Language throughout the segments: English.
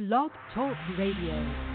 Blog Talk Radio.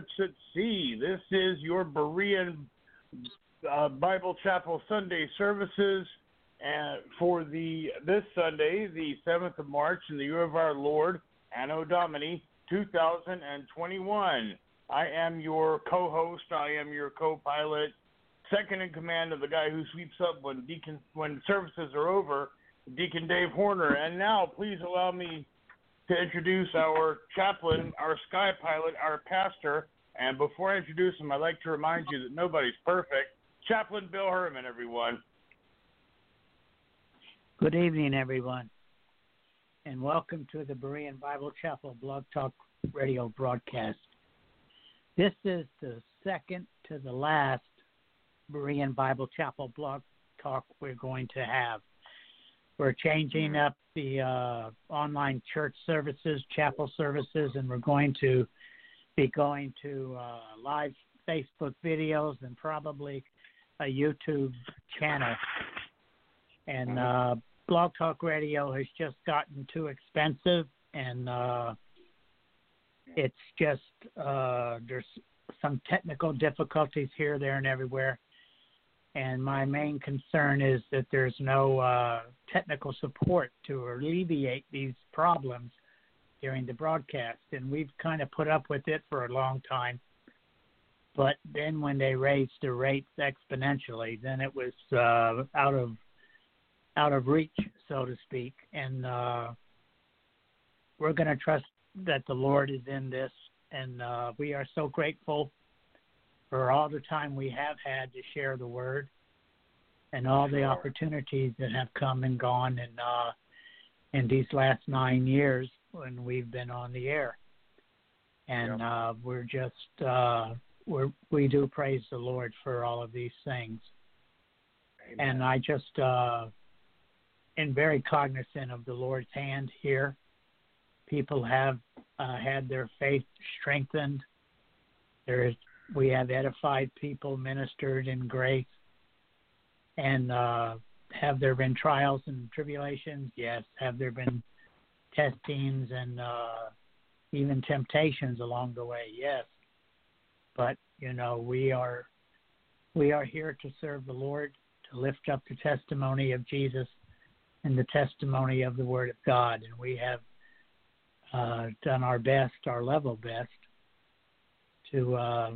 Ships at sea. This is your Berean uh, Bible Chapel Sunday services, and for the this Sunday, the seventh of March, in the year of our Lord, Anno Domini, 2021. I am your co-host. I am your co-pilot, second in command of the guy who sweeps up when deacon when services are over, Deacon Dave Horner. And now, please allow me to introduce our chaplain, our sky pilot, our pastor. And before I introduce him, I'd like to remind you that nobody's perfect. Chaplain Bill Herrmann, everyone. Good evening, everyone, and welcome to the Berean Bible Chapel Blog Talk Radio broadcast. This is the second to the last Berean Bible Chapel Blog Talk we're going to have. We're changing up the uh, online church services, chapel services, and we're going to be going to uh, live Facebook videos and probably a YouTube channel. And uh, Blog Talk Radio has just gotten too expensive, and uh, it's just uh, there's some technical difficulties here, there, and everywhere. And my main concern is that there's no uh, technical support to alleviate these problems during the broadcast. And we've kind of put up with it for a long time. But then when they raised the rates exponentially, then it was uh, out of out of reach, so to speak. And uh, we're going to trust that the Lord is in this, and uh, we are so grateful for all the time we have had to share the word. and all the opportunities that have come and gone in uh, in these last nine years when we've been on the air. And uh, we're just uh, we're we do praise the Lord for all of these things. And I just uh, am very cognizant of the Lord's hand here. People have uh, had their faith strengthened. There is we have edified people, ministered in grace, and uh, have there been trials and tribulations? Yes. Have there been testings and uh, even temptations along the way? Yes. But you know we are we are here to serve the Lord, to lift up the testimony of Jesus and the testimony of the Word of God, and we have uh, done our best, our level best, to uh,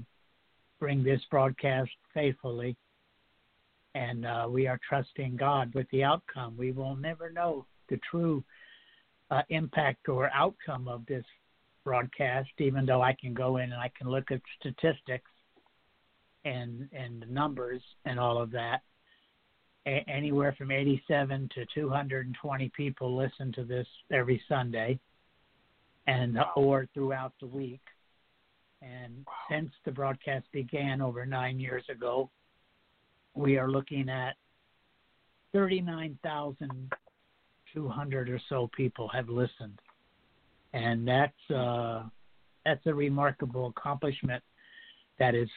bring this broadcast faithfully. And uh, we are trusting God with the outcome. We will never know the true uh, impact or outcome of this broadcast, even though I can go in and I can look at statistics and and the numbers and all of that. A- anywhere from 87 to 220 people listen to this every Sunday, and or throughout the week. And since the broadcast began over nine years ago, we are looking at 39,200 or so people have listened, and that's uh, that's a remarkable accomplishment. That is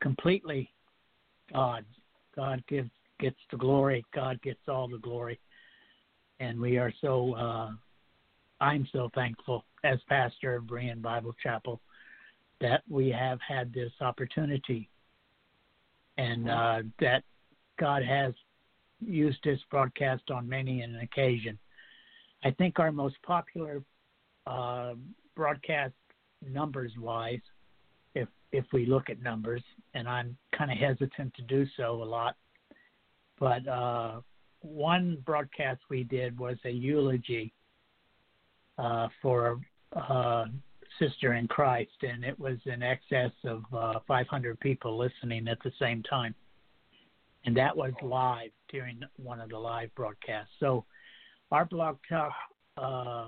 completely God. God gives gets the glory. God gets all the glory, and we are so. Uh, I'm so thankful as pastor of Berean Bible Chapel that we have had this opportunity and uh, that God has used this broadcast on many an occasion. I think our most popular uh, broadcast numbers wise, if if we look at numbers, and I'm kind of hesitant to do so a lot, but uh, one broadcast we did was a eulogy uh, for uh, sister in Christ, and it was in excess of uh, 500 people listening at the same time. And that was live during one of the live broadcasts. So our Blog Talk uh,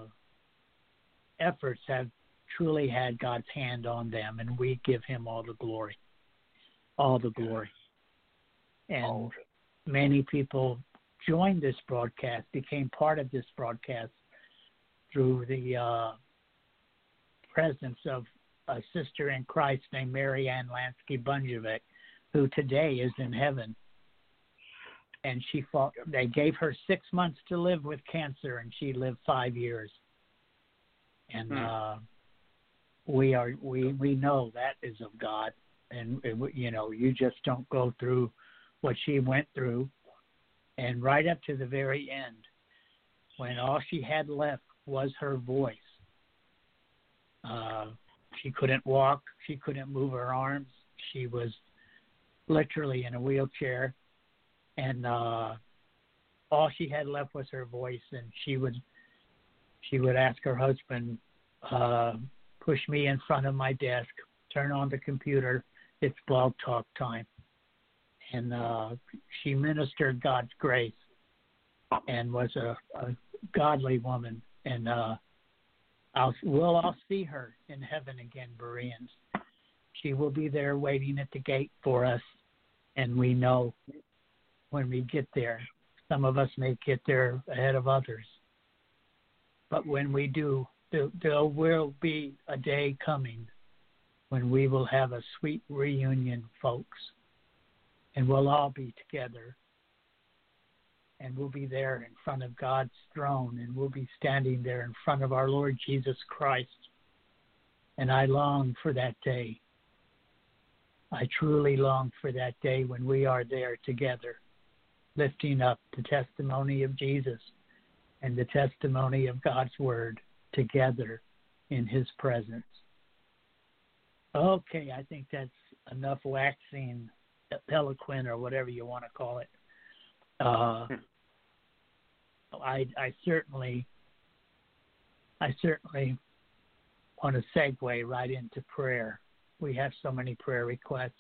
efforts have truly had God's hand on them, and we give Him all the glory. All the glory. And many people joined this broadcast, became part of this broadcast through the uh, presence of a sister in Christ named Mary Ann Lansky Bunjevic, who today is in heaven. And she fought, they gave her six months to live with cancer, and she lived five years. And Hmm. uh, we are we we know that is of God, and it, you know you just don't go through what she went through, and right up to the very end, when all she had left was her voice. Uh, she couldn't walk. She couldn't move her arms. She was literally in a wheelchair, and uh, all she had left was her voice. And she would she would ask her husband, uh, "Push me in front of my desk. Turn on the computer. It's blog talk time." And uh, she ministered God's grace, and was a, a godly woman. And uh, I'll we'll all see her in heaven again, Bereans. She will be there waiting at the gate for us, and we know when we get there. Some of us may get there ahead of others, but when we do, there, there will be a day coming when we will have a sweet reunion, folks, and we'll all be together and we'll be there in front of God's throne, and we'll be standing there in front of our Lord Jesus Christ. And I long for that day. I truly long for that day when we are there together, lifting up the testimony of Jesus and the testimony of God's Word together in His presence. Okay, I think that's enough waxing eloquent or whatever you want to call it. Uh, I I certainly I certainly want to segue right into prayer. We have so many prayer requests.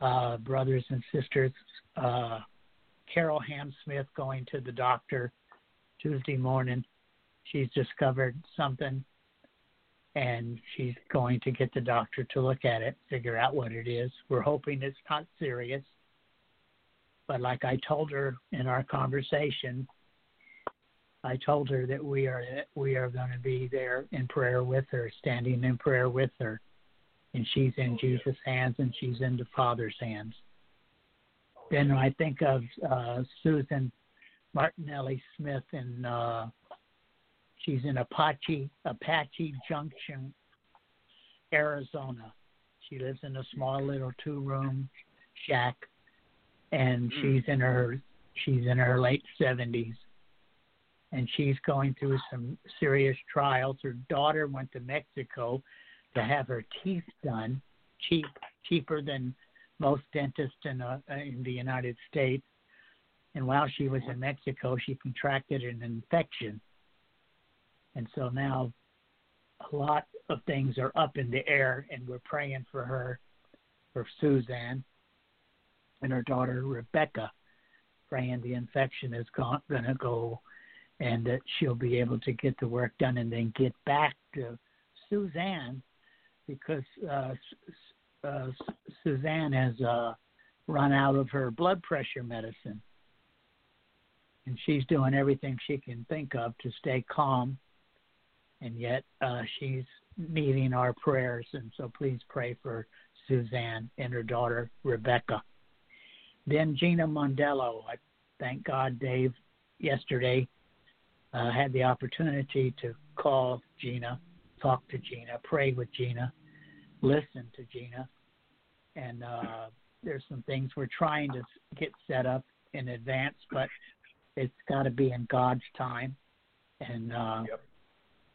uh, brothers and sisters. Uh, Carol Ham Smith going to the doctor Tuesday morning. She's discovered something and she's going to get the doctor to look at it, figure out what it is. We're hoping it's not serious. But like I told her in our conversation, I told her that we are we are going to be there in prayer with her, standing in prayer with her, and she's in Jesus' hands and she's in the Father's hands. Then I think of uh, Susan Martinelli Smith, and uh, she's in Apache Apache Junction, Arizona. She lives in a small little two-room shack, and Hmm. she's in her she's in her late seventies, and she's going through some serious trials. Her daughter went to Mexico to have her teeth done, cheap cheaper than most dentists in uh, in the United States. And while she was in Mexico, she contracted an infection, and so now a lot of things are up in the air, and we're praying for her, for Suzanne, and her daughter Rebecca, praying the infection is going to go, and that she'll be able to get the work done and then get back to Suzanne, because uh, uh, Suzanne has uh, run out of her blood pressure medicine. And she's doing everything she can think of to stay calm. And yet uh, she's needing our prayers. And so please pray for Suzanne and her daughter, Rebecca. Then Gina Mondello. I thank God, Dave, yesterday uh, had the opportunity to call Gina, talk to Gina, pray with Gina, listen to Gina and uh, there's some things we're trying to get set up in advance, but it's got to be in God's time. And uh, Yep.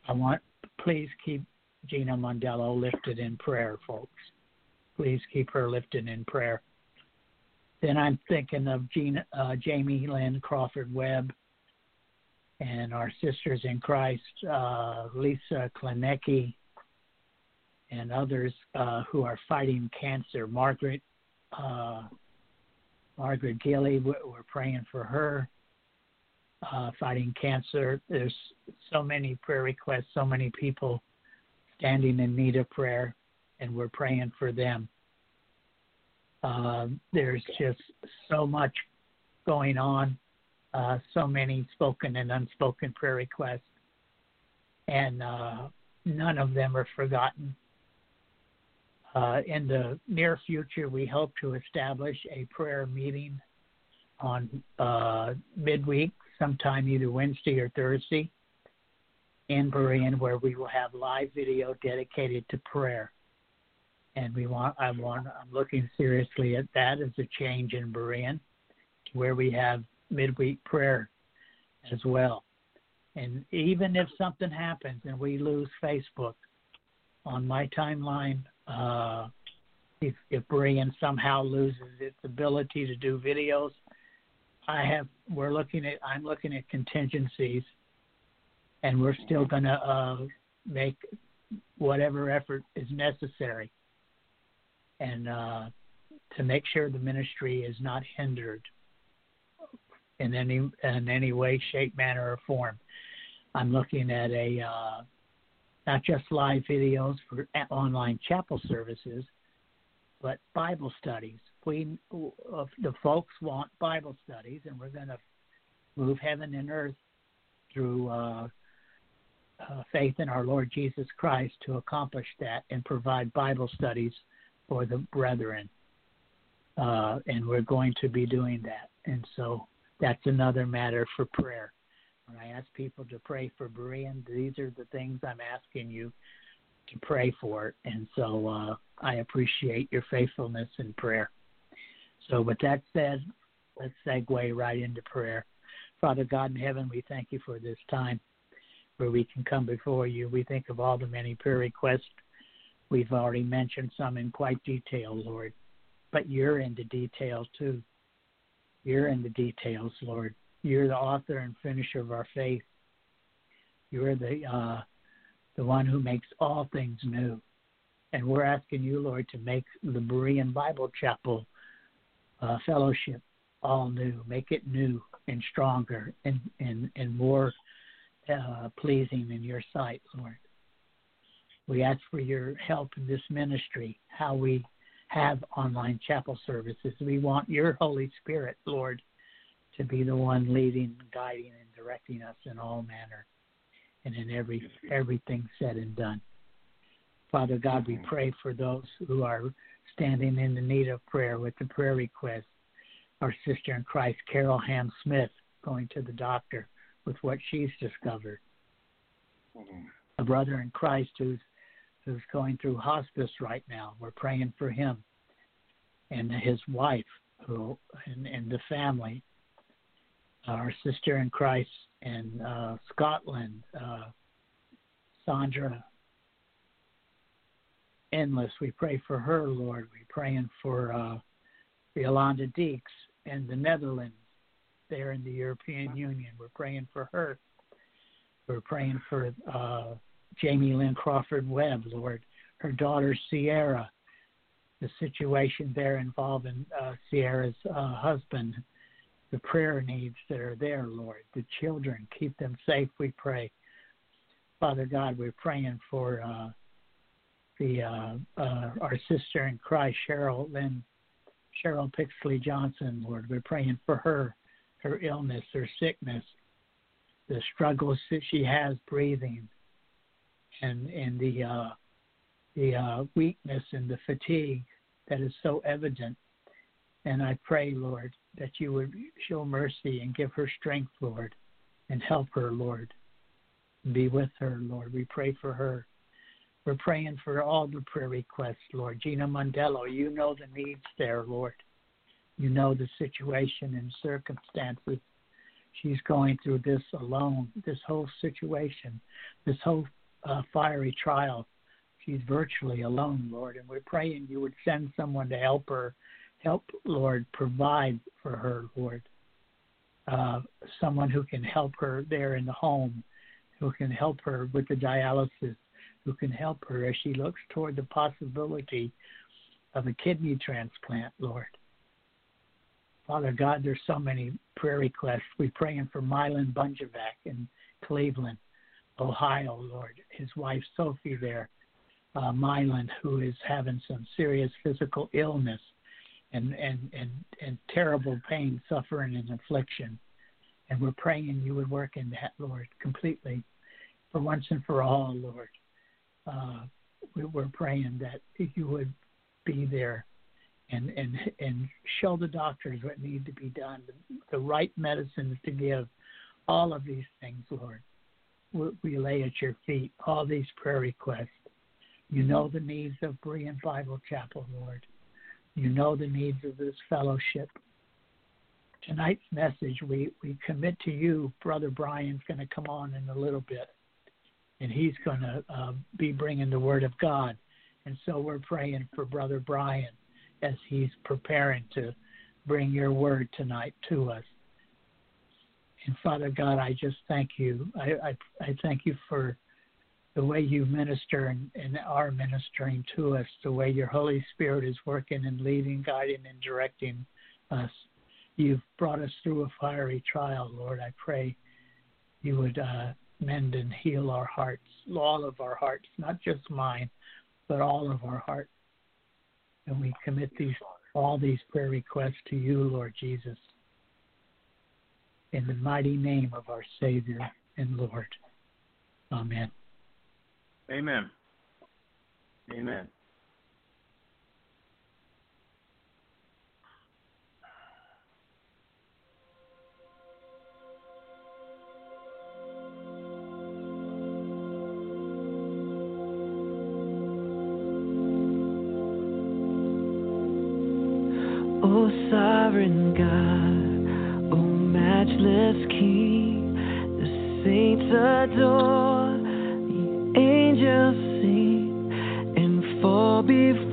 I want, please keep Gina Mondello lifted in prayer, folks. Please keep her lifted in prayer. Then I'm thinking of Gina, uh, Jamie Lynn Crawford Webb and our sisters in Christ, uh, Lisa Klinecki, and others uh, who are fighting cancer. Margaret, uh, Margaret Gilly, we're praying for her, uh, fighting cancer. There's so many prayer requests, so many people standing in need of prayer, and we're praying for them. Uh, there's just so much going on, uh, so many spoken and unspoken prayer requests, and uh, none of them are forgotten. Uh, in the near future, we hope to establish a prayer meeting on uh, midweek, sometime either Wednesday or Thursday, in Berean, where we will have live video dedicated to prayer. And we want, I want, I'm looking seriously at that as a change in Berean, to where we have midweek prayer as well. And even if something happens and we lose Facebook, on my timeline, uh, if if Berean somehow loses its ability to do videos, I have we're looking at I'm looking at contingencies, and we're still going to uh, make whatever effort is necessary, and uh, to make sure the ministry is not hindered in any in any way, shape, manner, or form. I'm looking at a uh, not just live videos for online chapel services, but Bible studies. We uh, the folks want Bible studies, and we're going to move heaven and earth through uh, uh, faith in our Lord Jesus Christ to accomplish that and provide Bible studies for the brethren. Uh, and we're going to be doing that. And so that's another matter for prayer. When I ask people to pray for Berean, these are the things I'm asking you to pray for. And so uh, I appreciate your faithfulness in prayer. So, with that said, let's segue right into prayer. Father God in heaven, we thank you for this time where we can come before you. We think of all the many prayer requests. We've already mentioned some in quite detail, Lord, but you're in the details too. You're in the details, Lord. You're the author and finisher of our faith. You're the uh, the one who makes all things new. And we're asking you, Lord, to make the Berean Bible Chapel uh, fellowship all new. Make it new and stronger and, and, and more uh, pleasing in your sight, Lord. We ask for your help in this ministry, how we have online chapel services. We want your Holy Spirit, Lord, to be the one leading, guiding, and directing us in all manner and in every everything said and done. Father God, we pray for those who are standing in the need of prayer with the prayer request. Our sister in Christ, Carol Ham Smith, going to the doctor with what she's discovered. Mm-hmm. A brother in Christ who's who's going through hospice right now. We're praying for him and his wife who and, and the family. Our sister in Christ in uh, Scotland, uh, Sandra Endless. We pray for her, Lord. We're praying for uh, Yolanda Deeks in the Netherlands, there in the European Union. We're praying for her. We're praying for uh, Jamie Lynn Crawford Webb, Lord. Her daughter Sierra, the situation there involving uh, Sierra's uh, husband, the prayer needs that are there, Lord. The children, keep them safe, we pray. Father God, we're praying for uh, the uh, uh, our sister in Christ, Cheryl Lynn, Cheryl Pixley Johnson, Lord. We're praying for her, her illness, her sickness, the struggles that she has breathing, and and the uh, the uh, weakness and the fatigue that is so evident. And I pray, Lord, that you would show mercy and give her strength, Lord, and help her, Lord. Be with her, Lord. We pray for her. We're praying for all the prayer requests, Lord. Gina Mondello, you know the needs there, Lord. You know the situation and circumstances. She's going through this alone, this whole situation, this whole uh, fiery trial. She's virtually alone, Lord, and we're praying you would send someone to help her, help, Lord, provide for her, Lord. Uh, someone who can help her there in the home, who can help her with the dialysis, who can help her as she looks toward the possibility of a kidney transplant, Lord. Father God, there's so many prayer requests. We're praying for Mylan Bunjevac in Cleveland, Ohio, Lord. His wife Sophie there, uh, who is having some serious physical illness and, and, and, and terrible pain, suffering, and affliction. And we're praying you would work in that, Lord, completely, for once and for all, Lord uh, we were praying that you would be there and and and show the doctors what need to be done, the, the right medicines to give, all of these things, Lord. We, lay at your feet all these prayer requests. You know the needs of Berean Bible Chapel, Lord. You know the needs of this fellowship. Tonight's message, we, we commit to you. Brother Brian's going to come on in a little bit and he's going to uh, be bringing the word of God. And so we're praying for Brother Brian as he's preparing to bring your word tonight to us. And Father God, I just thank you. I, I, I thank you for the way you minister and, and are ministering to us, the way your Holy Spirit is working and leading, guiding, and directing us. You've brought us through a fiery trial, Lord. I pray you would uh, mend and heal our hearts, all of our hearts, not just mine, but all of our hearts. And we commit these all these prayer requests to you, Lord Jesus. In the mighty name of our Savior and Lord. Amen. Amen. Amen. O sovereign God, O matchless King, the saints adore, the angels sing and fall before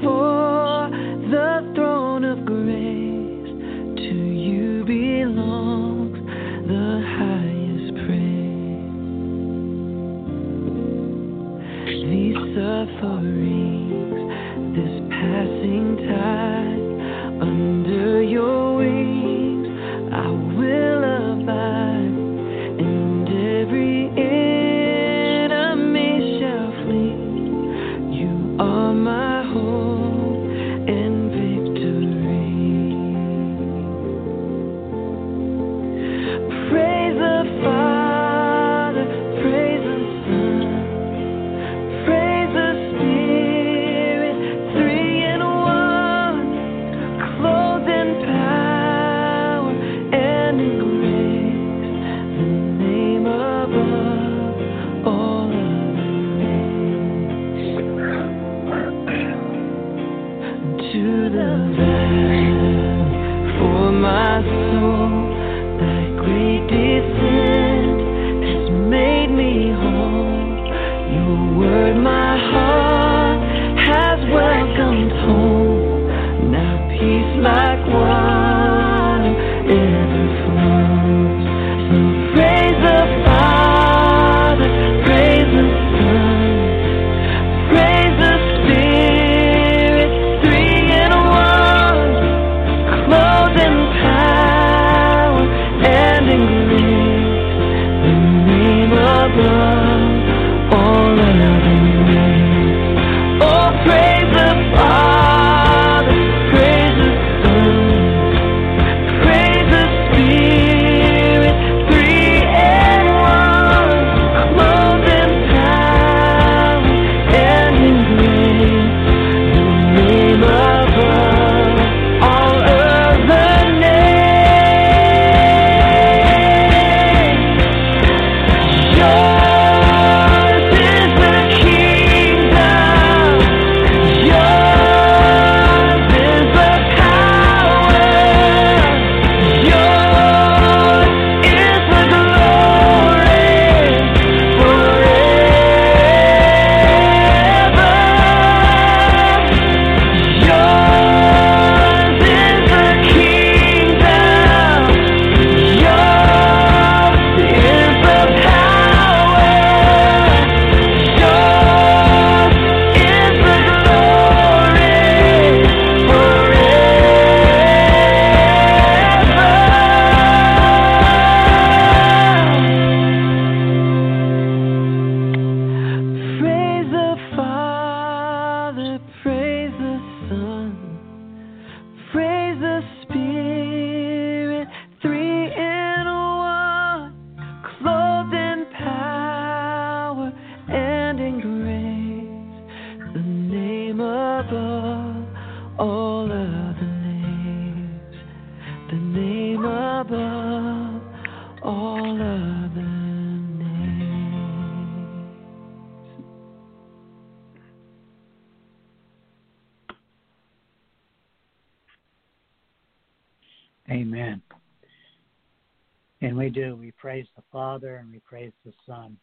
And we do. We praise the Father and we praise the Son,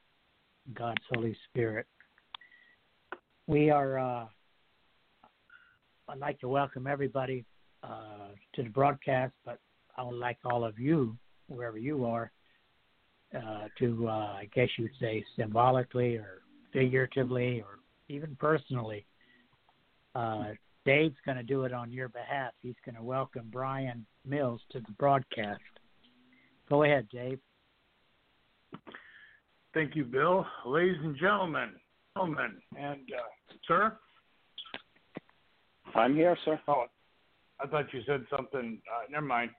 God's Holy Spirit. We are, uh, I'd like to welcome everybody uh, to the broadcast, but I would like all of you, wherever you are, uh, to, uh, I guess you'd say symbolically or figuratively or even personally. Uh, Dave's going to do it on your behalf. He's going to welcome Brian Mills to the broadcast. Go ahead, Dave. Thank you, Bill. Ladies and gentlemen, gentlemen, and uh, sir. I'm here, sir. Oh, I thought you said something. Uh, never mind.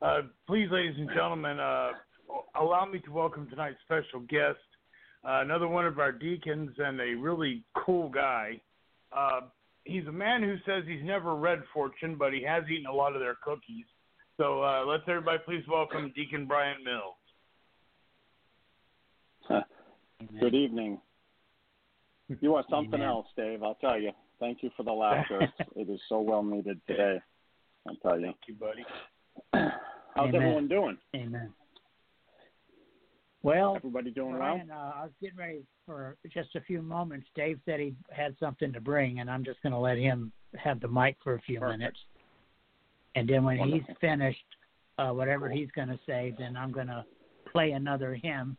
Uh, please, ladies and gentlemen, uh, allow me to welcome tonight's special guest, uh, another one of our deacons and a really cool guy. He's a man who says he's never read Fortune, but he has eaten a lot of their cookies. So uh, let's everybody please welcome Deacon Brian Mills. Good evening. You are something Amen. else, Dave. I'll tell you. Thank you for the laughter. it is so well needed today. I'll tell you. Thank you, buddy. How's Amen. everyone doing? Amen. Well, Everybody doing well? Brian, uh, I was getting ready for just a few moments. Dave said he had something to bring, and I'm just going to let him have the mic for a few Perfect. minutes. And then when Wonderful. he's finished, uh, whatever he's going to say, then I'm going to play another hymn,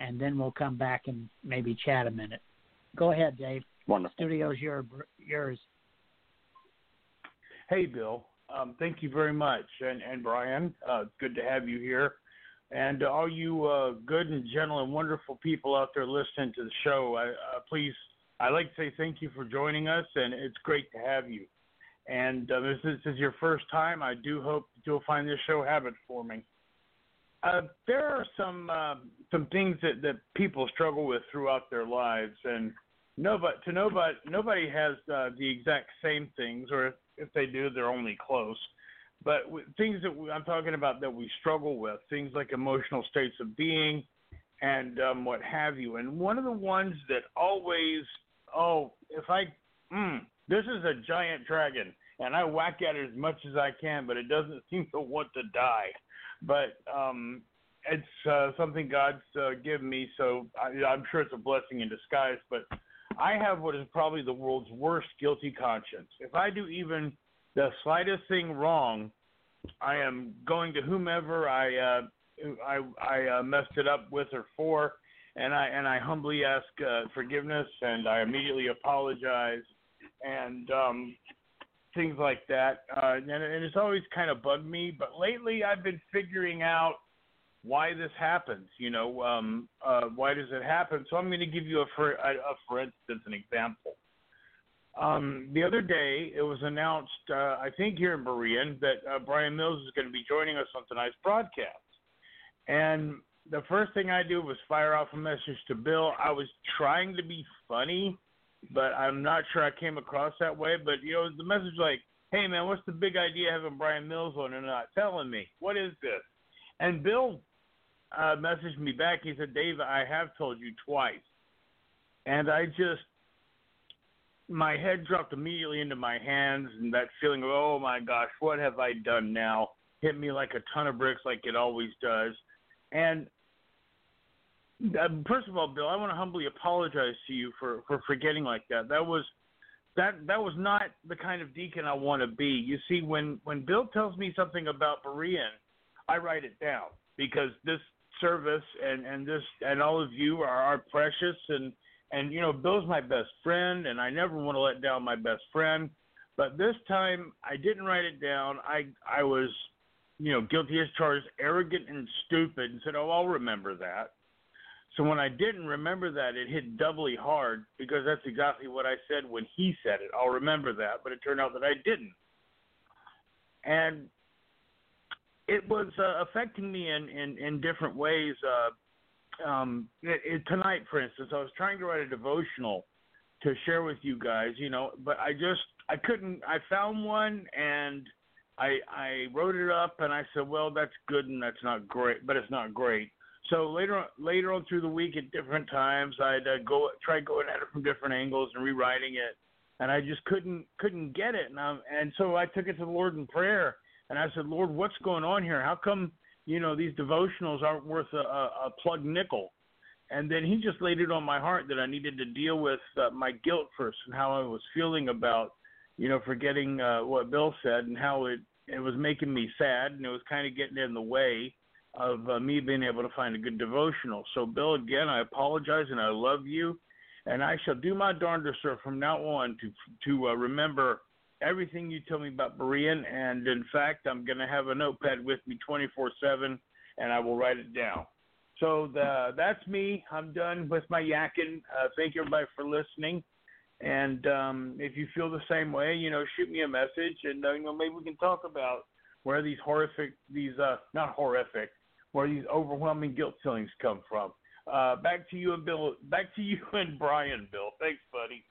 and then we'll come back and maybe chat a minute. Go ahead, Dave. Wonderful. Studio's your, yours. Hey, Bill. Um, thank you very much, and and Brian. Uh, it's good to have you here, and all you uh, good and gentle and wonderful people out there listening to the show. I, uh, please, I'd like to say thank you for joining us, and it's great to have you. And uh, if this is your first time, I do hope you'll find this show habit forming. Uh, there are some uh, some things that, that people struggle with throughout their lives, and nobody to nobody nobody has uh, the exact same things, or if they do, they're only close. But things that I'm talking about that we struggle with, things like emotional states of being, and um, what have you. And one of the ones that always, oh, if I, mm, this is a giant dragon, and I whack at it as much as I can, but it doesn't seem to want to die. But um, it's uh, something God's uh, given me, so I, I'm sure it's a blessing in disguise. But I have what is probably the world's worst guilty conscience. If I do even the slightest thing wrong, I am going to whomever I uh, I, I uh, messed it up with or for, and I and I humbly ask uh, forgiveness, and I immediately apologize, and um, things like that. Uh, and, and it's always kind of bugged me, but lately I've been figuring out why this happens. You know, um, uh, why does it happen? So I'm going to give you a for a, a for instance an example. Um, the other day, it was announced, uh, I think here in Berean, that uh, Brian Mills is going to be joining us on tonight's broadcast. And the first thing I do was fire off a message to Bill. I was trying to be funny, but I'm not sure I came across that way. But you know, the message like, "Hey man, what's the big idea having Brian Mills on and not telling me? What is this?" And Bill uh, messaged me back. He said, "Dave, I have told you twice," and I just my head dropped immediately into my hands, and that feeling of, "Oh my gosh, what have I done now?" hit me like a ton of bricks, like it always does. And uh, first of all, Bill, I want to humbly apologize to you for for forgetting like that. That was that that was not the kind of deacon I want to be. You see, when when Bill tells me something about Berean, I write it down because this service and and this and all of you are, are precious and and you know Bill's my best friend and I never want to let down my best friend. But this time I didn't write it down. I I was you know guilty as charged, arrogant and stupid, and said, "Oh, I'll remember that." So when I didn't remember that, it hit doubly hard because that's exactly what I said when he said it. I'll remember that, but it turned out that I didn't. And it was uh, affecting me in, in, in different ways. Uh, um, it, it, tonight, for instance, I was trying to write a devotional to share with you guys, you know, but I just I couldn't. I found one and I I wrote it up and I said, well, that's good and that's not great, but it's not great. So later on, later on through the week at different times, I'd uh, go try going at it from different angles and rewriting it, and I just couldn't couldn't get it. And i and so I took it to the Lord in prayer, and I said, Lord, what's going on here? How come you know, these devotionals aren't worth a, a, a plug nickel. And then he just laid it on my heart that I needed to deal with uh, my guilt first and how I was feeling about, you know, forgetting uh, what Bill said and how it it was making me sad and it was kind of getting in the way of uh, me being able to find a good devotional. So, Bill, again, I apologize and I love you, and I shall do my darndest, sir, from now on to to uh, remember everything you tell me about Berean. And in fact, I'm going to have a notepad with me 24/7, and I will write it down. So the, that's me. I'm done with my yakking. Uh, thank you everybody for listening. And um, if you feel the same way, you know, shoot me a message, and uh, you know maybe we can talk about where these horrific, these uh, not horrific, where these overwhelming guilt feelings come from. Uh, back to you and Bill. Back to you and Brian, Bill. Thanks, buddy.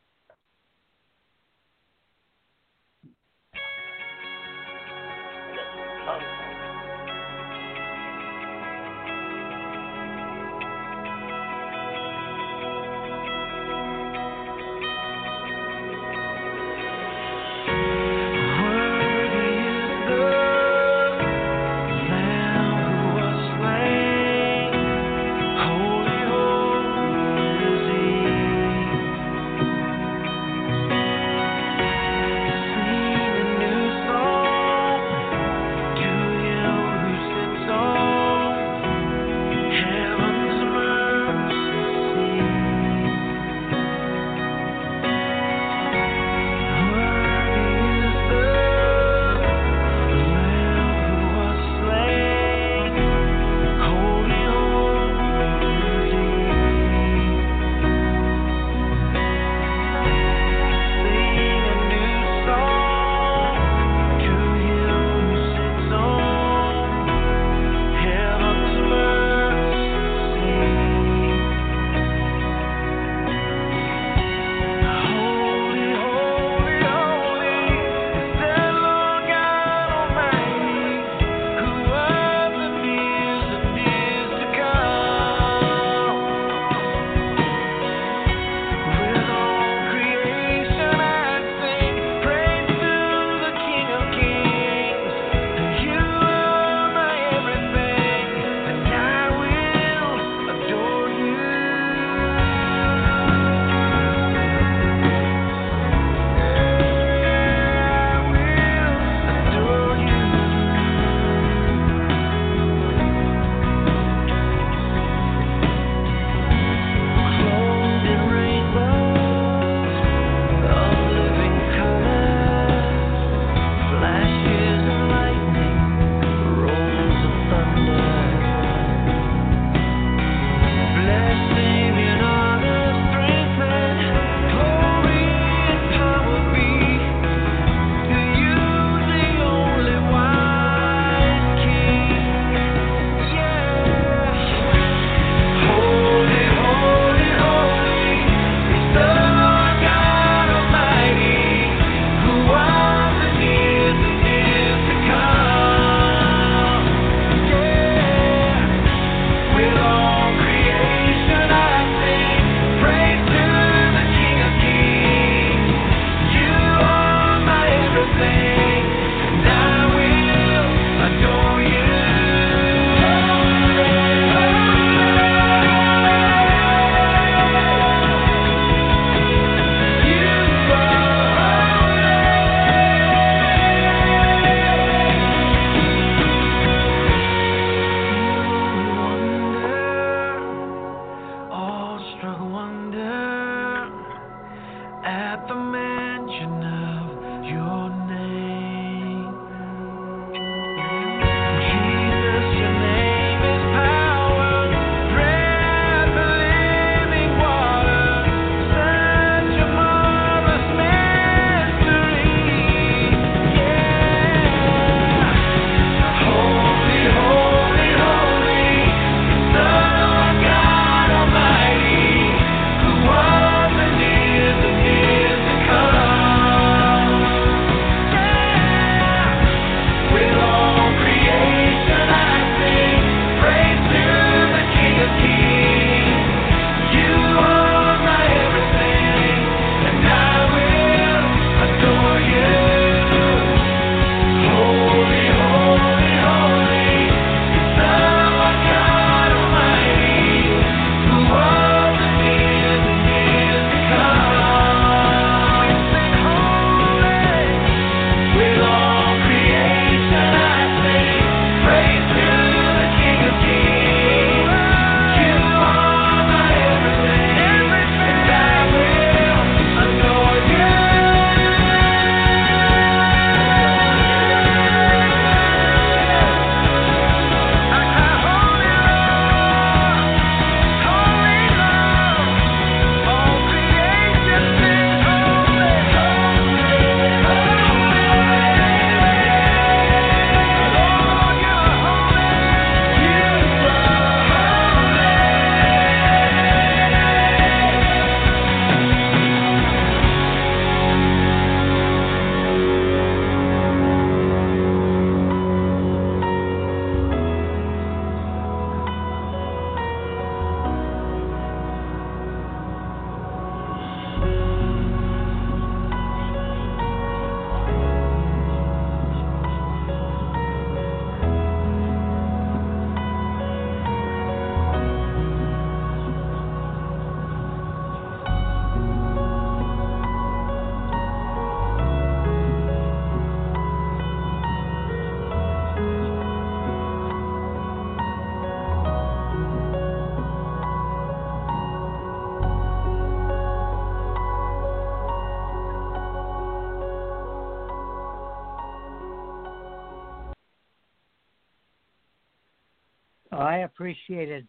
I appreciated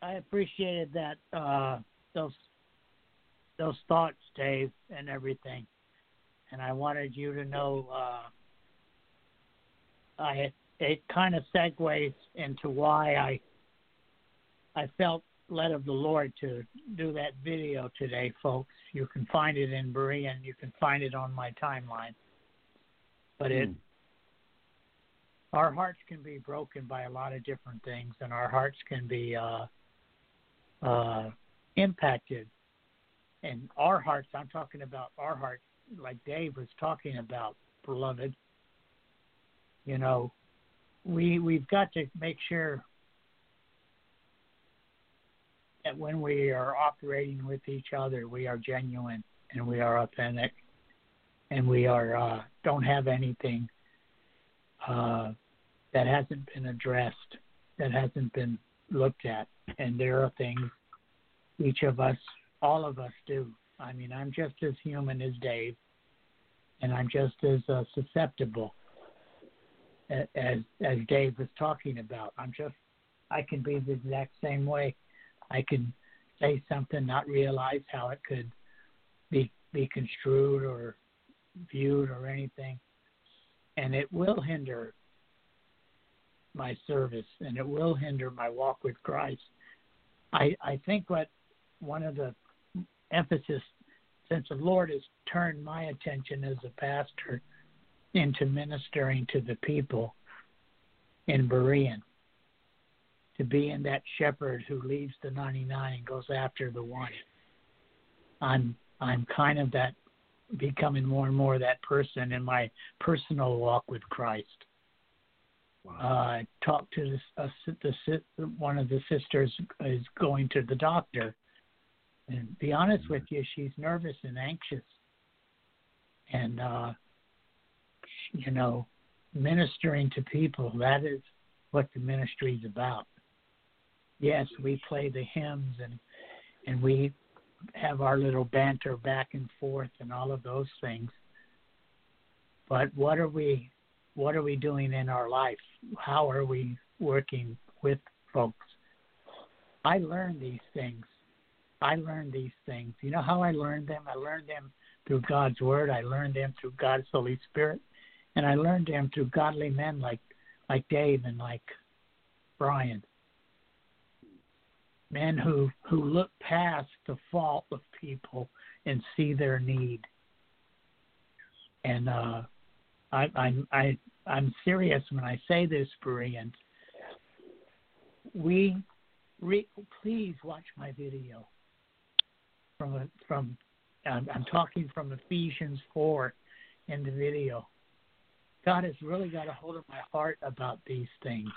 I appreciated that uh those those thoughts, Dave, and everything. And I wanted you to know uh I it kind of segues into why I I felt led of the Lord to do that video today, folks. You can find it in Berean. You can find it on my timeline. But it, Hmm. Our hearts can be broken by a lot of different things, and our hearts can be uh, uh, impacted. And our hearts, I'm talking about our hearts, like Dave was talking about, beloved. You know, we we've got to make sure that when we are operating with each other, we are genuine and we are authentic, and we are uh, don't have anything uh, that hasn't been addressed, that hasn't been looked at, and there are things each of us, all of us, do. I mean, I'm just as human as Dave, and I'm just as uh, susceptible as as Dave was talking about. I'm just I can be the exact same way. I can say something, not realize how it could be be construed or viewed or anything, and it will hinder my service and it will hinder my walk with Christ. I I think what one of the emphasis since the Lord has turned my attention as a pastor into ministering to the people in Berean to being that shepherd who leaves the 99 and goes after the one. I'm I'm kind of that becoming more and more that person in my personal walk with Christ. Uh, I talked to uh, the one of the sisters is going to the doctor, and be honest with you, she's nervous and anxious, and uh, you know, ministering to people that is what the ministry is about. Yes, we play the hymns and and we have our little banter back and forth and all of those things. But what are we what are we doing in our life? How are we working with folks? I learned these things. I learned these things. You know how I learned them? I learned them through God's word. I learned them through God's Holy Spirit. And I learned them through godly men like like Dave and like Brian men who who look past the fault of people and see their need. And uh, I, I'm I I'm serious when I say this, Bereans. We re, please watch my video from a, from I'm, I'm talking from Ephesians four in the video. God has really got a hold of my heart about these things.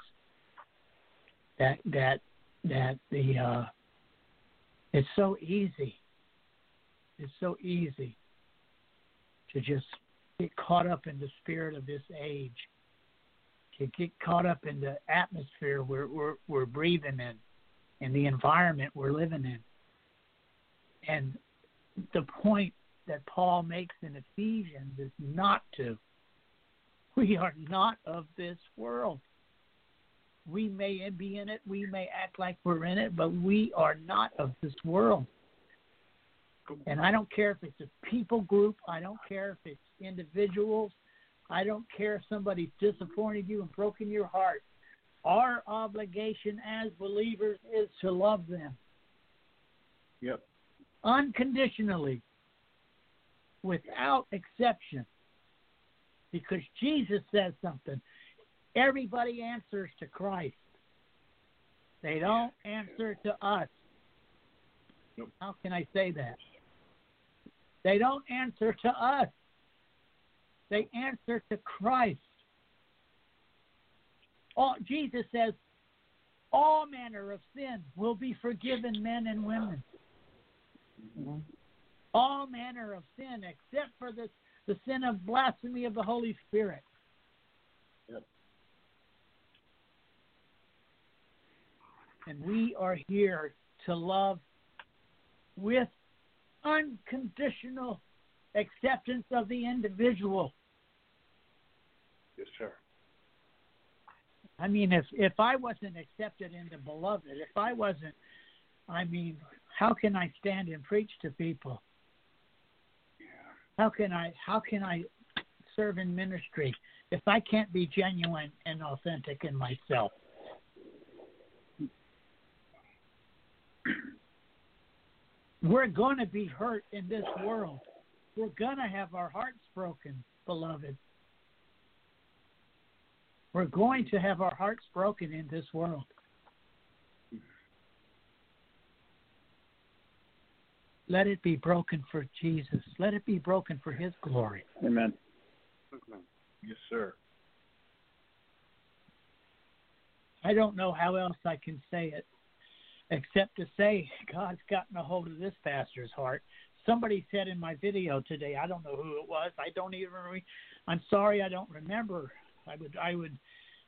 That that that the uh, it's so easy. It's so easy to just get caught up in the spirit of this age, to get caught up in the atmosphere we're we're, we're breathing in, and the environment we're living in. And the point that Paul makes in Ephesians is not to. We are not of this world. We may be in it, we may act like we're in it, but we are not of this world. And I don't care if it's a people group, I don't care if it's individuals, I don't care if somebody's disappointed you and broken your heart. Our obligation as believers is to love them Yep. unconditionally, without exception. Because Jesus says something. Everybody answers to Christ. They don't answer to us. Nope. How can I say that? They don't answer to us. They answer to Christ. All, Jesus says, all manner of sin will be forgiven men and women all manner of sin except for the, the sin of blasphemy of the Holy Spirit. Yep. And we are here to love with unconditional acceptance of the individual. Yes, sir. I mean, if if I wasn't accepted in the beloved, if I wasn't, I mean, how can I stand and preach to people? How can I how can I serve in ministry if I can't be genuine and authentic in myself? We're going to be hurt in this world. We're going to have our hearts broken, beloved. We're going to have our hearts broken in this world. Let it be broken for Jesus. Let it be broken for His glory. Amen. Yes, sir. I don't know how else I can say it except to say God's gotten a hold of this pastor's heart. Somebody said in my video today, I don't know who it was. I don't even. Re- I'm sorry, I don't remember. I would, I would,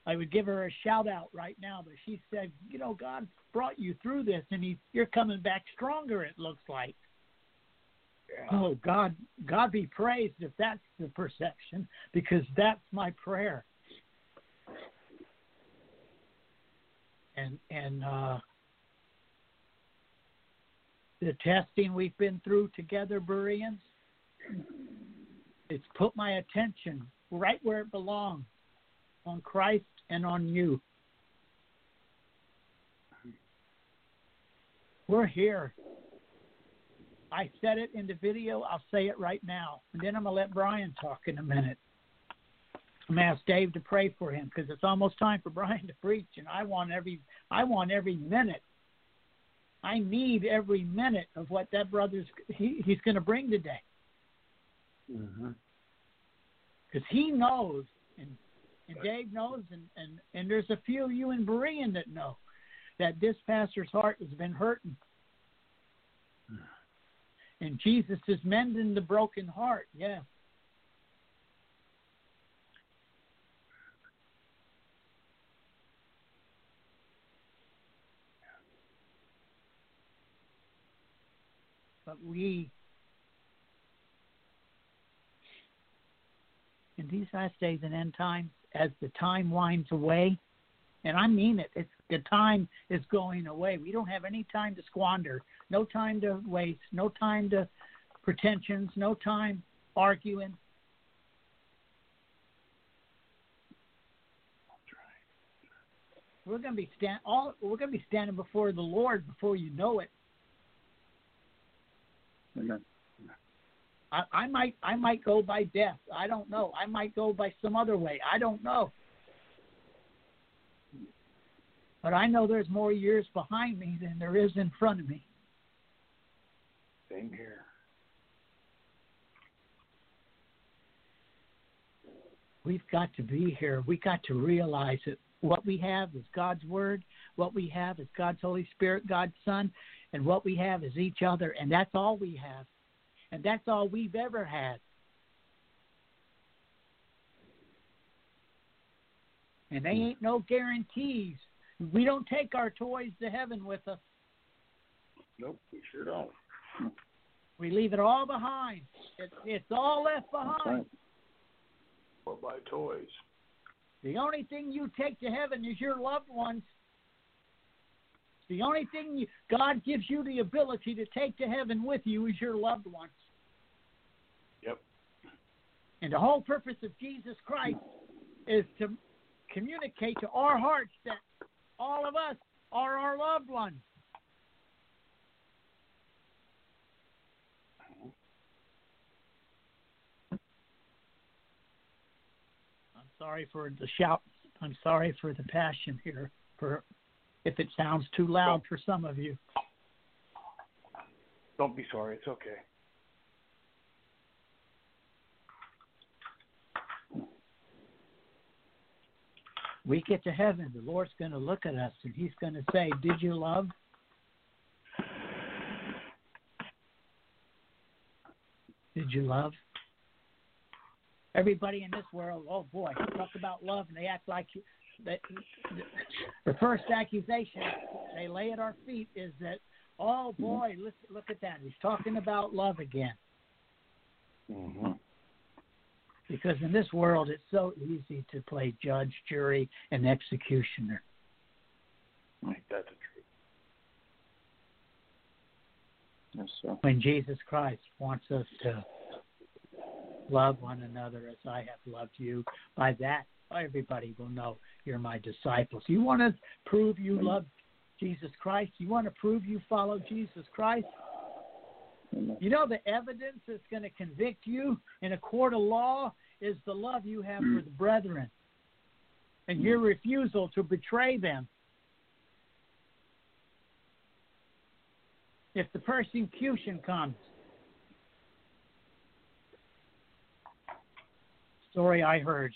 I would give her a shout out right now. But she said, you know, God brought you through this, and he, you're coming back stronger. It looks like. Oh God, God be praised if that's the perception, because that's my prayer. And and uh, the testing we've been through together, Bereans, it's put my attention right where it belongs, on Christ and on you. We're here. I said it in the video. I'll say it right now. And then I'm going to let Brian talk in a minute. I'm going to ask Dave to pray for him because it's almost time for Brian to preach, and I want every I want every minute. I need every minute of what that brother's he, he's going to bring today Mm-hmm. because he knows, and and Dave knows, and and and there's a few of you in Berean that know that this pastor's heart has been hurting. And Jesus is mending the broken heart. Yeah. But we, in these last days and end times, as the time winds away, and I mean it, it's the time is going away. We don't have any time to squander, no time to waste, no time to pretensions, no time arguing. We're gonna be stand all we're gonna be standing before the Lord before you know it. Amen. I, I might I might go by death. I don't know. I might go by some other way. I don't know. But I know there's more years behind me than there is in front of me. Same here. We've got to be here. We got to realize that what we have is God's word, what we have is God's Holy Spirit, God's Son, and what we have is each other, and that's all we have. And that's all we've ever had. And they hmm. ain't no guarantees. We don't take our toys to heaven with us. Nope, we sure don't. We leave it all behind. It, it's all left behind. Or buy toys. The only thing you take to heaven is your loved ones. The only thing you, God gives you the ability to take to heaven with you is your loved ones. Yep. And the whole purpose of Jesus Christ is to communicate to our hearts that all of us are our loved ones. I'm sorry for the shout. I'm sorry for the passion here. For if it sounds too loud for some of you. Don't be sorry. It's okay. we get to heaven, the Lord's going to look at us and He's going to say, Did you love? Did you love? Everybody in this world, oh boy, talk about love and they act like you. They, the first accusation they lay at our feet is that, oh boy, look, look at that. He's talking about love again. Mm-hmm. Because in this world, it's so easy to play judge, jury, and executioner. Ain't that the truth? Yes, sir. When Jesus Christ wants us to love one another as I have loved you, by that everybody will know you're my disciples. You want to prove you love Jesus Christ? You want to prove you follow Jesus Christ? You know the evidence that's going to convict you in a court of law is the love you have for the brethren and your refusal to betray them. If the persecution comes, story I heard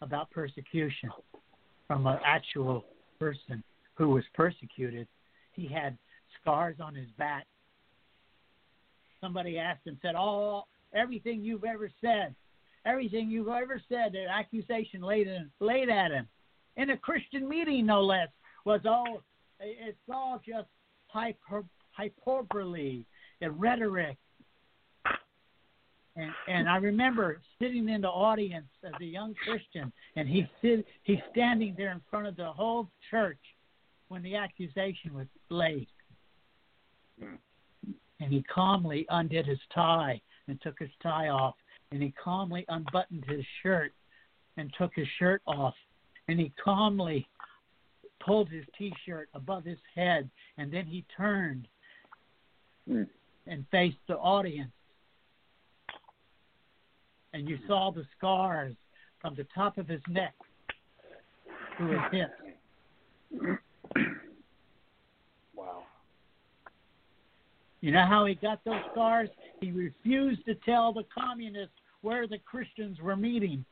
about persecution from an actual person who was persecuted, he had scars on his back somebody asked him, said, "Oh, everything you've ever said, everything you've ever said, an accusation laid in, laid at him, in a Christian meeting, no less, was all it's all just hyper, hyperbole and rhetoric." And, and I remember sitting in the audience as a young Christian, and he sit, he's standing there in front of the whole church when the accusation was laid and he calmly undid his tie and took his tie off, and he calmly unbuttoned his shirt and took his shirt off, and he calmly pulled his t-shirt above his head, and then he turned Mm. and faced the audience, and you saw the scars from the top of his neck to his hips. Wow. You know how he got those scars? He refused to tell the communists where the Christians were meeting.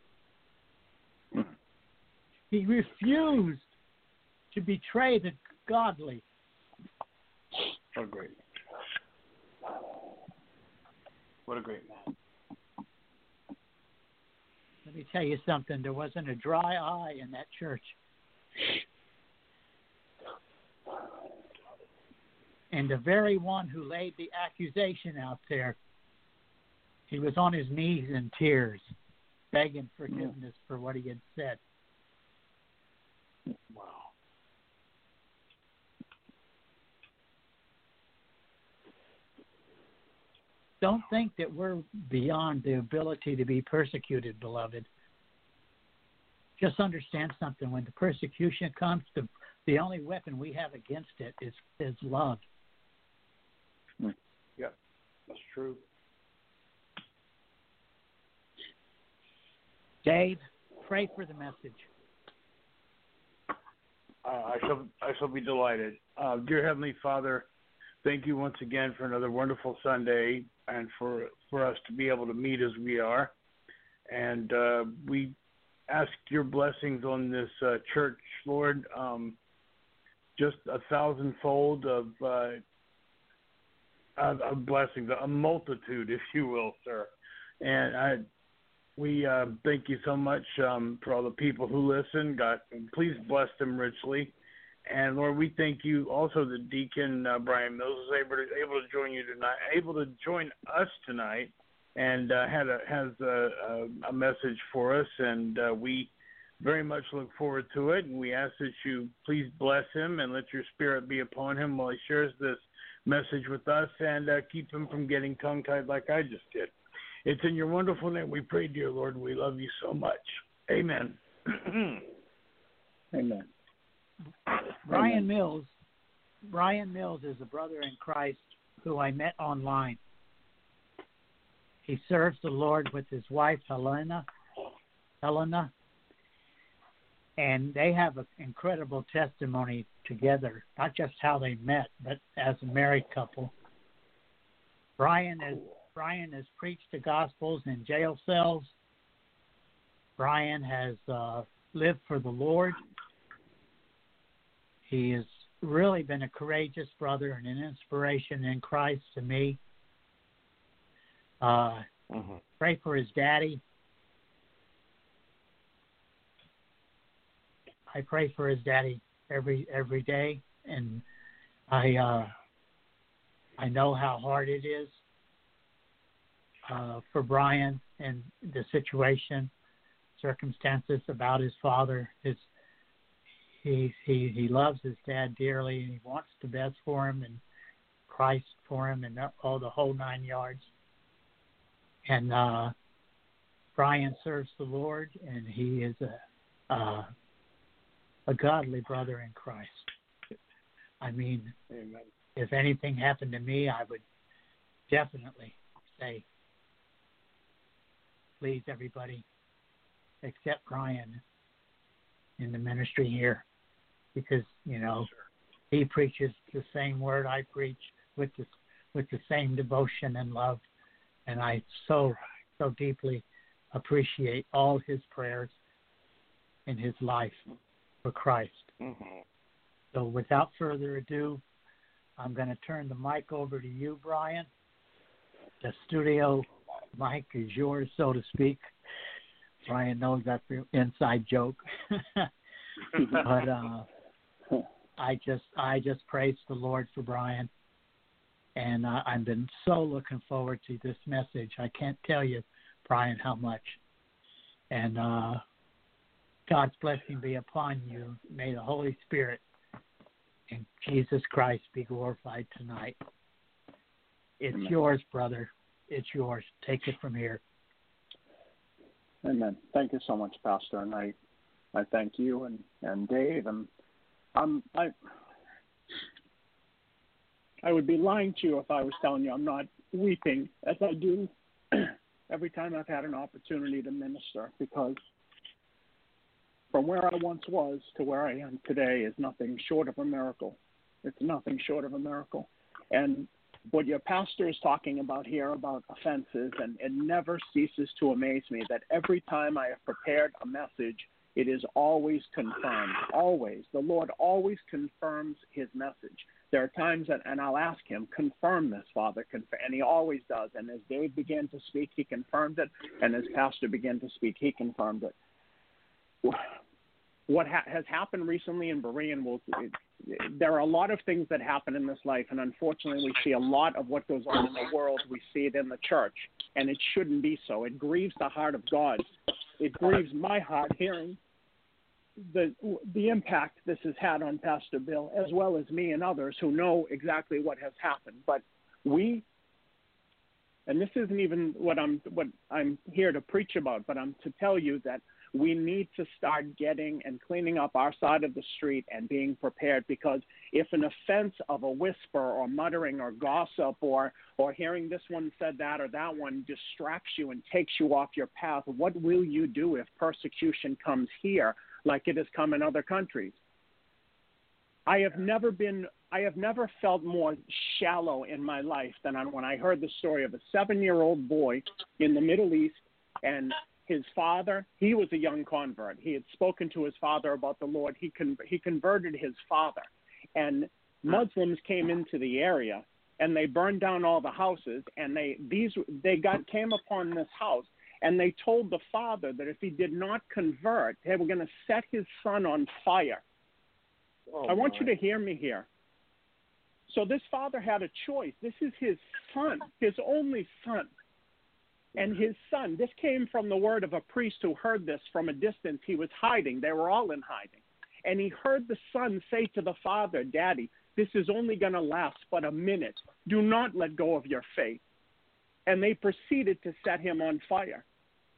He refused to betray the godly. What a great. What a great man. Let me tell you something. There wasn't a dry eye in that church. And the very one who laid the accusation out there, he was on his knees in tears, begging forgiveness for what he had said. Wow. Don't think that we're beyond the ability to be persecuted, beloved. Just understand something. When the persecution comes, the, the only weapon we have against it is, is love. Yeah, that's true. Dave, pray for the message. Uh, I shall I shall be delighted. Uh, dear Heavenly Father, thank you once again for another wonderful Sunday and for for us to be able to meet as we are. And uh, we ask your blessings on this uh, church, Lord. Um, just a thousandfold of uh, of, blessings, a multitude, if you will, sir. And I we uh, thank you so much um, for all the people who listen. God, please bless them richly. And Lord, we thank you also that Deacon uh, Brian Mills is able to able to join you tonight, able to join us tonight, and uh, had a has a, a, a message for us, and uh, we very much look forward to it. And we ask that you please bless him and let your spirit be upon him while he shares this message with us, and uh, keep him from getting tongue tied like I just did. It's in your wonderful name we pray, dear Lord. We love you so much. Amen. Amen. Brian Mills, Brian Mills is a brother in Christ who I met online. He serves the Lord with his wife Helena, Helena, and they have an incredible testimony together. Not just how they met, but as a married couple. Brian is Brian has preached the gospels in jail cells. Brian has uh, lived for the Lord. He has really been a courageous brother and an inspiration in Christ to me. Uh, Pray for his daddy. I pray for his daddy every every day, and I uh, I know how hard it is uh, for Brian and the situation, circumstances about his father. His he he he loves his dad dearly, and he wants the best for him, and Christ for him, and all the whole nine yards. And uh, Brian serves the Lord, and he is a uh, a godly brother in Christ. I mean, Amen. if anything happened to me, I would definitely say, please, everybody, accept Brian in the ministry here because, you know, he preaches the same word I preach with the, with the same devotion and love. And I so, so deeply appreciate all his prayers in his life for Christ. Mm-hmm. So without further ado, I'm going to turn the mic over to you, Brian. The studio mic is yours, so to speak. Brian knows that's an inside joke. but uh, I just I just praise the Lord for Brian, and uh, I've been so looking forward to this message. I can't tell you, Brian, how much. And uh, God's blessing be upon you. May the Holy Spirit and Jesus Christ be glorified tonight. It's Amen. yours, brother. It's yours. Take it from here. Amen. Thank you so much, Pastor, and I, I thank you and and Dave, and I. I would be lying to you if I was telling you I'm not weeping as I do every time I've had an opportunity to minister because from where I once was to where I am today is nothing short of a miracle. It's nothing short of a miracle. And what your pastor is talking about here about offenses, and it never ceases to amaze me that every time I have prepared a message, it is always confirmed. Always. The Lord always confirms his message. There are times that, and I'll ask him, confirm this, Father, confirm, and he always does. And as Dave began to speak, he confirmed it, and as Pastor began to speak, he confirmed it. What ha- has happened recently in Berean will there are a lot of things that happen in this life, and unfortunately, we see a lot of what goes on in the world. We see it in the church, and it shouldn't be so. It grieves the heart of God. It grieves my heart hearing the the impact this has had on Pastor Bill, as well as me and others who know exactly what has happened. But we, and this isn't even what I'm what I'm here to preach about, but I'm to tell you that we need to start getting and cleaning up our side of the street and being prepared because if an offense of a whisper or muttering or gossip or or hearing this one said that or that one distracts you and takes you off your path what will you do if persecution comes here like it has come in other countries. I have never been i have never felt more shallow in my life than on when i heard the story of a 7 year old boy in the middle east and his father. He was a young convert. He had spoken to his father about the lord. He con- he converted his father. And muslims came into the area and they burned down all the houses and they these they got came upon this house and they told the father that if he did not convert they were going to set his son on fire Oh, i want my. you to hear me here so this father had a choice this is his son his only son and his son. This came from the word of a priest who heard this from a distance. He was hiding. They were all in hiding. And he heard the son say to the father, Daddy, this is only going to last but a minute. Do not let go of your faith. And they proceeded to set him on fire.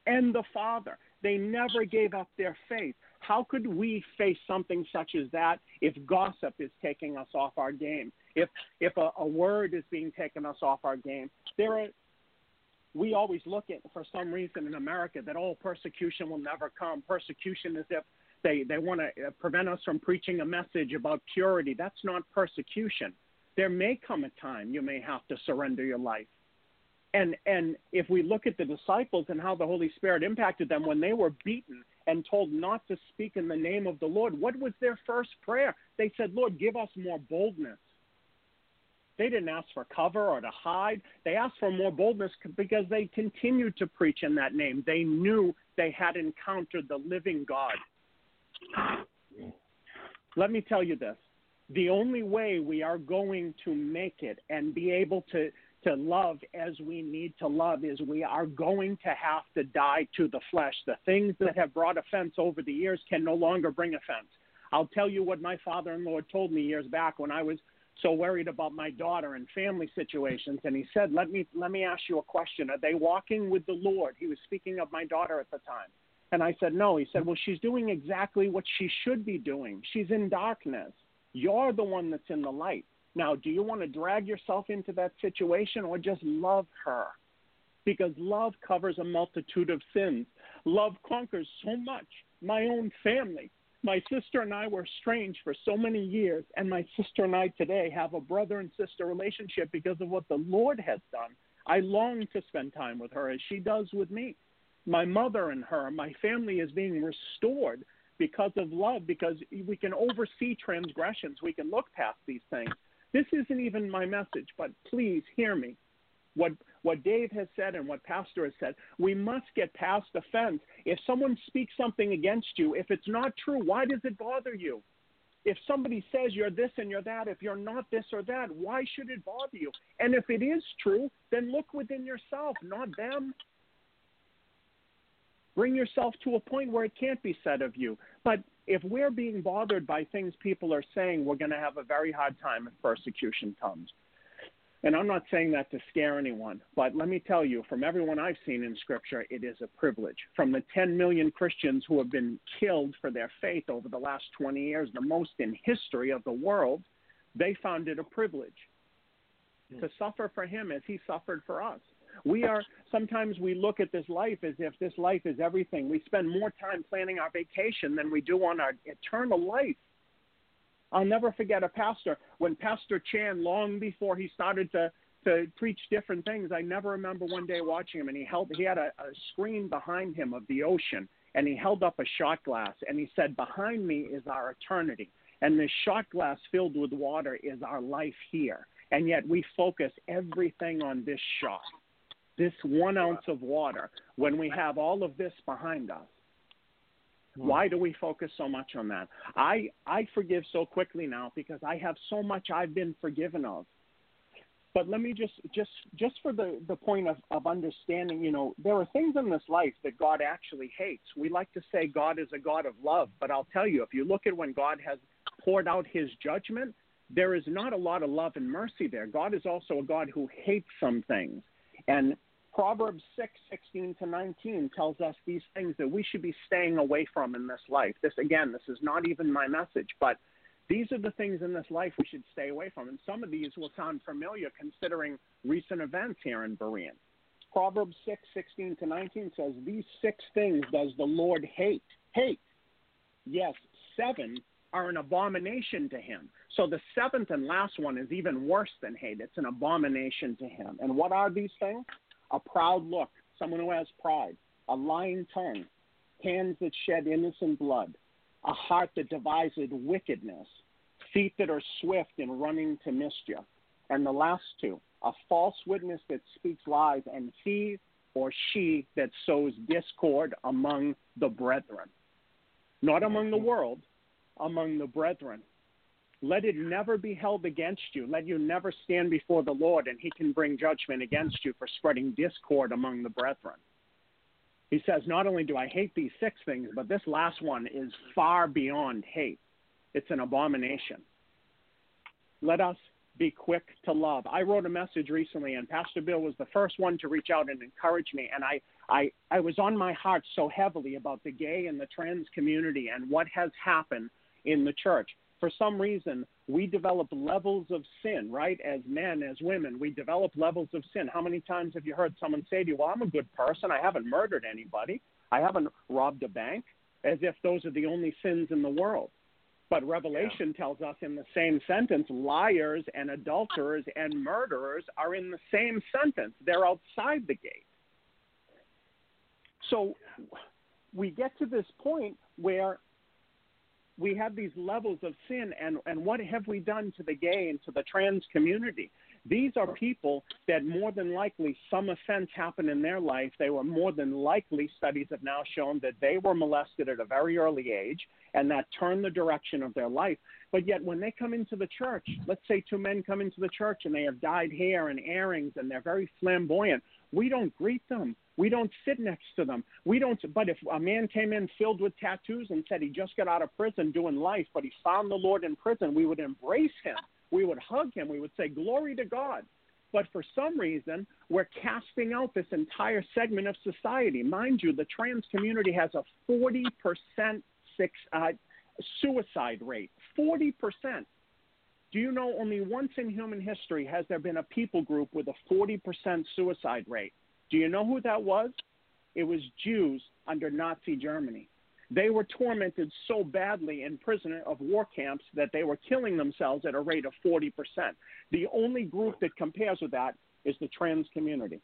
And the father, they never gave up their faith. How could we face something such as that if gossip is taking us off our game? If if a, a word is being taken us off our game? There are we always look at for some reason in America that oh persecution will never come. Persecution is if they they want to uh, prevent us from preaching a message about purity. That's not persecution. There may come a time you may have to surrender your life. And and if we look at the disciples and how the Holy Spirit impacted them when they were beaten and told not to speak in the name of the Lord, what was their first prayer? They said, "Lord, give us more boldness." They didn't ask for cover or to hide. They asked for more boldness because they continued to preach in that name. They knew they had encountered the living God. Let me tell you this the only way we are going to make it and be able to, to love as we need to love is we are going to have to die to the flesh. The things that have brought offense over the years can no longer bring offense. I'll tell you what my father in law told me years back when I was so worried about my daughter and family situations and he said let me let me ask you a question. Are they walking with the lord? He was speaking of my daughter at the time. And i said no. He said well she's doing exactly what she should be doing. She's in darkness. You're the one that's in the light now do you want to drag yourself into that situation or just love her because love covers a multitude of sins love conquers so much my own family my sister and I were estranged for so many years, and my sister and I today have a brother and sister relationship because of what the Lord has done. I long to spend time with her as she does with me. My mother and her, my family is being restored because of love, because we can oversee transgressions. We can look past these things. This isn't even my message, but please hear me what what Dave has said and what Pastor has said. We must get past offense. If someone speaks something against you, if it's not true, why does it bother you? If somebody says you're this and you're that, if you're not this or that, why should it bother you? And if it is true, then look within yourself, not them. Bring yourself to a point where it can't be said of you. But if we're being bothered by things people are saying, we're going to have a very hard time if persecution comes. And I'm not saying that to scare anyone, but let me tell you, from everyone I've seen in Scripture, it is a privilege. From the 10 million Christians who have been killed for their faith over the last 20 years, the most in history of the world, they found it a privilege hmm. to suffer for Him as He suffered for us. We are sometimes we look at this life as if this life is everything. We spend more time planning our vacation than we do on our eternal life. I'll never forget a pastor when Pastor Chan, long before he started to to preach different things. I never remember one day watching him, and he held he had a, a screen behind him of the ocean, and he held up a shot glass, and he said, "Behind me is our eternity, and this shot glass filled with water is our life here." And yet we focus everything on this shot, this one ounce of water, when we have all of this behind us. Hmm. Why do we focus so much on that? I I forgive so quickly now because I have so much I've been forgiven of. But let me just just just for the the point of of understanding, you know, there are things in this life that God actually hates. We like to say God is a God of love, but I'll tell you, if you look at when God has poured out His judgment, there is not a lot of love and mercy there. God is also a God who hates some things, and Proverbs 6, 16 to 19 tells us these things that we should be staying away from in this life. This, again, this is not even my message, but these are the things in this life we should stay away from. And some of these will sound familiar considering recent events here in Berean. Proverbs 6, 16 to 19 says, These six things does the Lord hate. Hate. Yes, seven are an abomination to him. So the seventh and last one is even worse than hate. It's an abomination to him. And what are these things? A proud look, someone who has pride, a lying tongue, hands that shed innocent blood, a heart that deviseth wickedness, feet that are swift in running to mischief. And the last two, a false witness that speaks lies, and he or she that sows discord among the brethren. Not among the mm-hmm. world, among the brethren. Let it never be held against you. Let you never stand before the Lord, and he can bring judgment against you for spreading discord among the brethren. He says, Not only do I hate these six things, but this last one is far beyond hate. It's an abomination. Let us be quick to love. I wrote a message recently, and Pastor Bill was the first one to reach out and encourage me. And I, I, I was on my heart so heavily about the gay and the trans community and what has happened in the church for some reason, we develop levels of sin, right? As men, as women, we develop levels of sin. How many times have you heard someone say to you, Well, I'm a good person. I haven't murdered anybody. I haven't robbed a bank, as if those are the only sins in the world. But Revelation yeah. tells us in the same sentence liars and adulterers and murderers are in the same sentence. They're outside the gate. So we get to this point where we have these levels of sin, and, and what have we done to the gay and to the trans community? These are people that more than likely some offense happened in their life. They were more than likely, studies have now shown that they were molested at a very early age, and that turned the direction of their life. But yet, when they come into the church, let's say two men come into the church and they have dyed hair and earrings and they're very flamboyant, we don't greet them. We don't sit next to them. We don't. But if a man came in filled with tattoos and said he just got out of prison doing life, but he found the Lord in prison, we would embrace him. We would hug him. We would say, "Glory to God." But for some reason, we're casting out this entire segment of society. Mind you, the trans community has a 40% six, uh, suicide rate. 40%. Do you know only once in human history has there been a people group with a 40% suicide rate? Do you know who that was? It was Jews under Nazi Germany. They were tormented so badly in prisoner of war camps that they were killing themselves at a rate of 40%. The only group that compares with that is the trans community.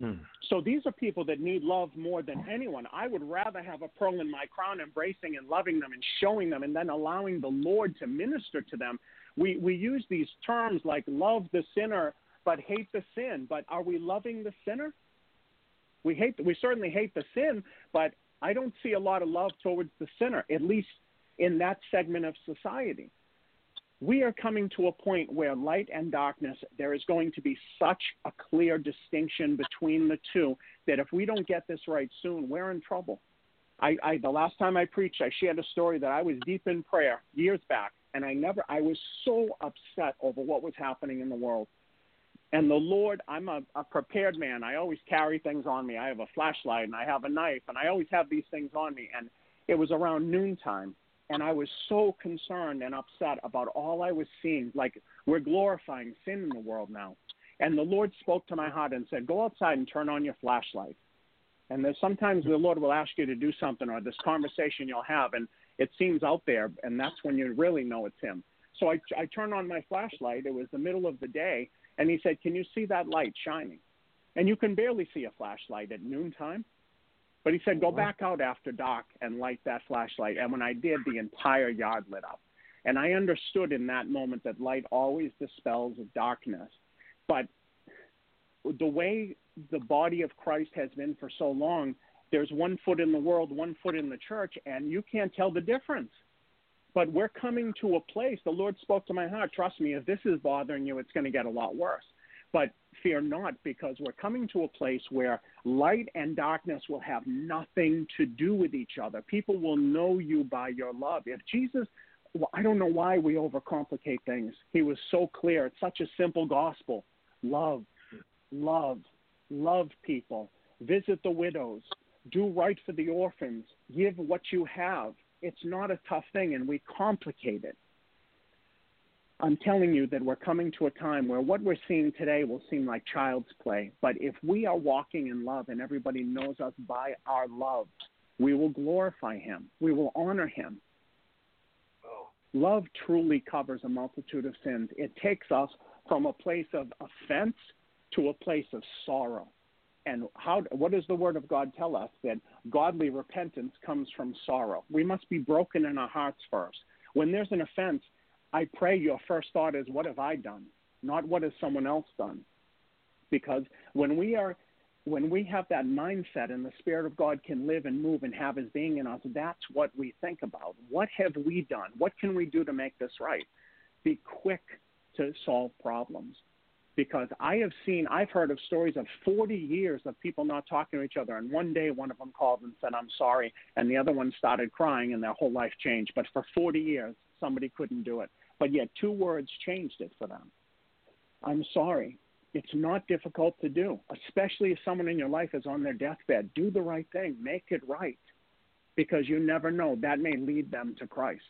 Hmm. So these are people that need love more than anyone. I would rather have a pearl in my crown, embracing and loving them and showing them, and then allowing the Lord to minister to them. We we use these terms like love the sinner but hate the sin. But are we loving the sinner? We hate. We certainly hate the sin, but I don't see a lot of love towards the sinner, at least in that segment of society we are coming to a point where light and darkness, there is going to be such a clear distinction between the two that if we don't get this right soon, we're in trouble. I, I the last time I preached, I shared a story that I was deep in prayer years back, and I never, I was so upset over what was happening in the world. And the Lord, I'm a, a prepared man. I always carry things on me. I have a flashlight and I have a knife, and I always have these things on me. And it was around noontime, and I was so concerned and upset about all I was seeing. Like we're glorifying sin in the world now. And the Lord spoke to my heart and said, Go outside and turn on your flashlight. And there's sometimes the Lord will ask you to do something or this conversation you'll have, and it seems out there, and that's when you really know it's Him. So I, I turned on my flashlight. It was the middle of the day, and He said, Can you see that light shining? And you can barely see a flashlight at noontime. But he said, go oh, back out after dark and light that flashlight. And when I did, the entire yard lit up. And I understood in that moment that light always dispels darkness. But the way the body of Christ has been for so long, there's one foot in the world, one foot in the church, and you can't tell the difference. But we're coming to a place, the Lord spoke to my heart. Trust me, if this is bothering you, it's going to get a lot worse. But fear not, because we're coming to a place where light and darkness will have nothing to do with each other. People will know you by your love. If Jesus, well, I don't know why we overcomplicate things. He was so clear. It's such a simple gospel. Love, love, love people. Visit the widows. Do right for the orphans. Give what you have. It's not a tough thing, and we complicate it. I'm telling you that we're coming to a time where what we're seeing today will seem like child's play. But if we are walking in love and everybody knows us by our love, we will glorify Him, we will honor Him. Love truly covers a multitude of sins. It takes us from a place of offense to a place of sorrow. And how, what does the Word of God tell us? That godly repentance comes from sorrow. We must be broken in our hearts first. When there's an offense, I pray your first thought is, what have I done? Not what has someone else done? Because when we are when we have that mindset and the Spirit of God can live and move and have his being in us, that's what we think about. What have we done? What can we do to make this right? Be quick to solve problems. Because I have seen, I've heard of stories of 40 years of people not talking to each other. And one day one of them called and said, I'm sorry. And the other one started crying and their whole life changed. But for 40 years, somebody couldn't do it. But yet, two words changed it for them. I'm sorry. It's not difficult to do, especially if someone in your life is on their deathbed. Do the right thing, make it right, because you never know. That may lead them to Christ.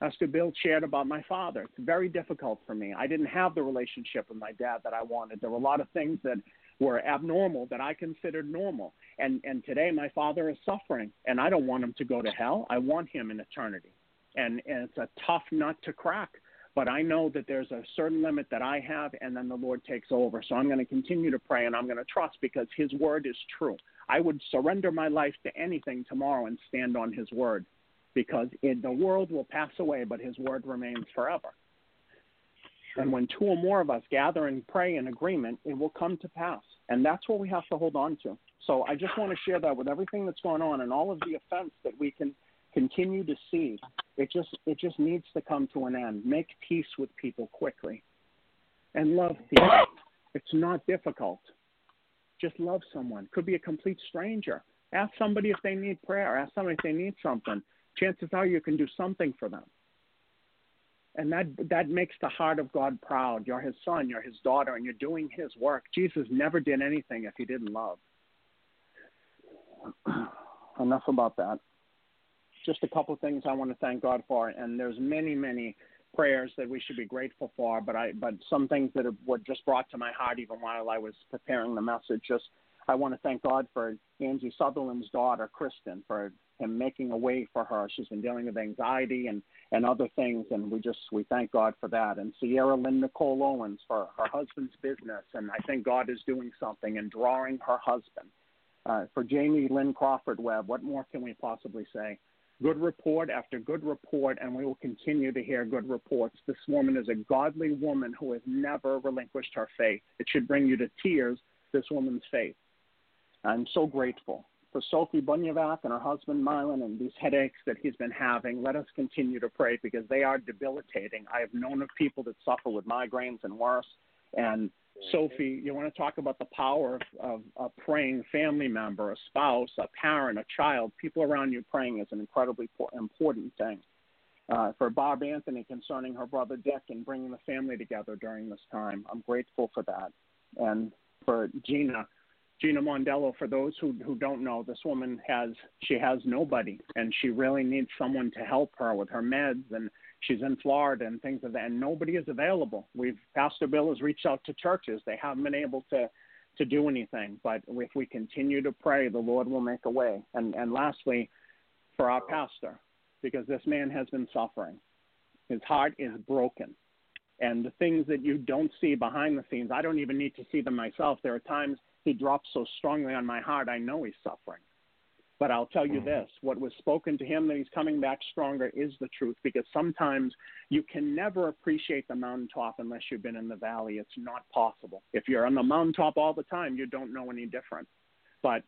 Pastor Bill shared about my father. It's very difficult for me. I didn't have the relationship with my dad that I wanted. There were a lot of things that were abnormal that I considered normal. And and today my father is suffering and I don't want him to go to hell. I want him in eternity and, and it's a tough nut to crack. But I know that there's a certain limit that I have, and then the Lord takes over. So I'm going to continue to pray and I'm going to trust because His word is true. I would surrender my life to anything tomorrow and stand on His word because it, the world will pass away, but his word remains forever. And when two or more of us gather and pray in agreement, it will come to pass. And that's what we have to hold on to. So I just want to share that with everything that's going on and all of the offense that we can continue to see. It just it just needs to come to an end. Make peace with people quickly. And love people. It's not difficult. Just love someone. Could be a complete stranger. Ask somebody if they need prayer. Ask somebody if they need something. Chances are you can do something for them. And that that makes the heart of God proud. You're his son, you're his daughter, and you're doing his work. Jesus never did anything if he didn't love. Enough about that. Just a couple of things I want to thank God for, and there's many, many prayers that we should be grateful for. But I, but some things that were just brought to my heart even while I was preparing the message. Just I want to thank God for Angie Sutherland's daughter, Kristen, for him making a way for her. She's been dealing with anxiety and, and other things, and we just we thank God for that. And Sierra Lynn Nicole Owens for her husband's business, and I think God is doing something and drawing her husband. Uh, for Jamie Lynn Crawford Webb, what more can we possibly say? Good report after good report, and we will continue to hear good reports. This woman is a godly woman who has never relinquished her faith. It should bring you to tears, this woman's faith. I'm so grateful for Sophie Bunyevac and her husband Mylan and these headaches that he's been having. Let us continue to pray because they are debilitating. I have known of people that suffer with migraines and worse. And Sophie, you want to talk about the power of, of a praying family member, a spouse, a parent, a child, people around you praying is an incredibly important thing. Uh, for Bob Anthony concerning her brother Dick and bringing the family together during this time. I'm grateful for that. And for Gina, Gina Mondello, for those who, who don't know, this woman has she has nobody, and she really needs someone to help her with her meds, and she's in Florida and things of that, and nobody is available. We've Pastor Bill has reached out to churches; they haven't been able to to do anything. But if we continue to pray, the Lord will make a way. And and lastly, for our pastor, because this man has been suffering, his heart is broken. And the things that you don't see behind the scenes, I don't even need to see them myself. There are times he drops so strongly on my heart, I know he's suffering. But I'll tell you mm. this what was spoken to him that he's coming back stronger is the truth because sometimes you can never appreciate the mountaintop unless you've been in the valley. It's not possible. If you're on the mountaintop all the time, you don't know any different. But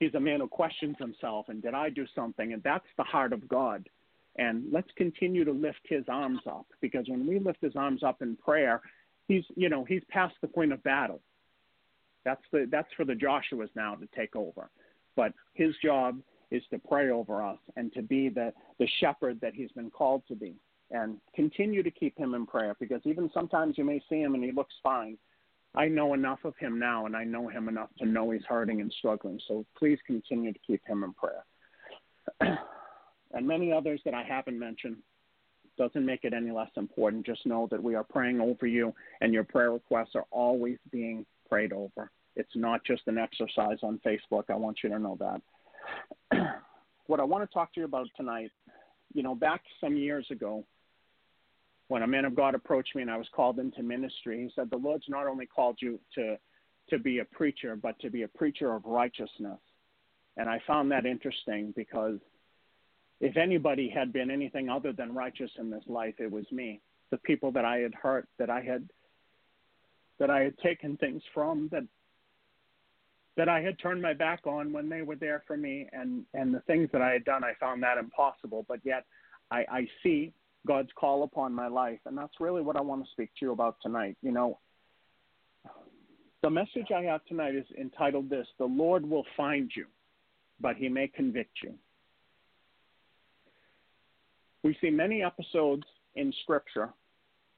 he's a man who questions himself and did I do something? And that's the heart of God. And let's continue to lift his arms up because when we lift his arms up in prayer, he's, you know, he's past the point of battle that's the that's for the Joshua's now to take over. But his job is to pray over us and to be the, the shepherd that he's been called to be. And continue to keep him in prayer because even sometimes you may see him and he looks fine. I know enough of him now and I know him enough to know he's hurting and struggling. So please continue to keep him in prayer. and many others that I haven't mentioned doesn't make it any less important. Just know that we are praying over you and your prayer requests are always being prayed over. It's not just an exercise on Facebook. I want you to know that. what I want to talk to you about tonight, you know, back some years ago, when a man of God approached me and I was called into ministry, he said, The Lord's not only called you to, to be a preacher, but to be a preacher of righteousness. And I found that interesting because if anybody had been anything other than righteous in this life, it was me. The people that I had hurt, that I had that I had taken things from that that I had turned my back on when they were there for me and and the things that I had done I found that impossible. But yet I, I see God's call upon my life and that's really what I want to speak to you about tonight. You know the message I have tonight is entitled this the Lord will find you but he may convict you. We see many episodes in scripture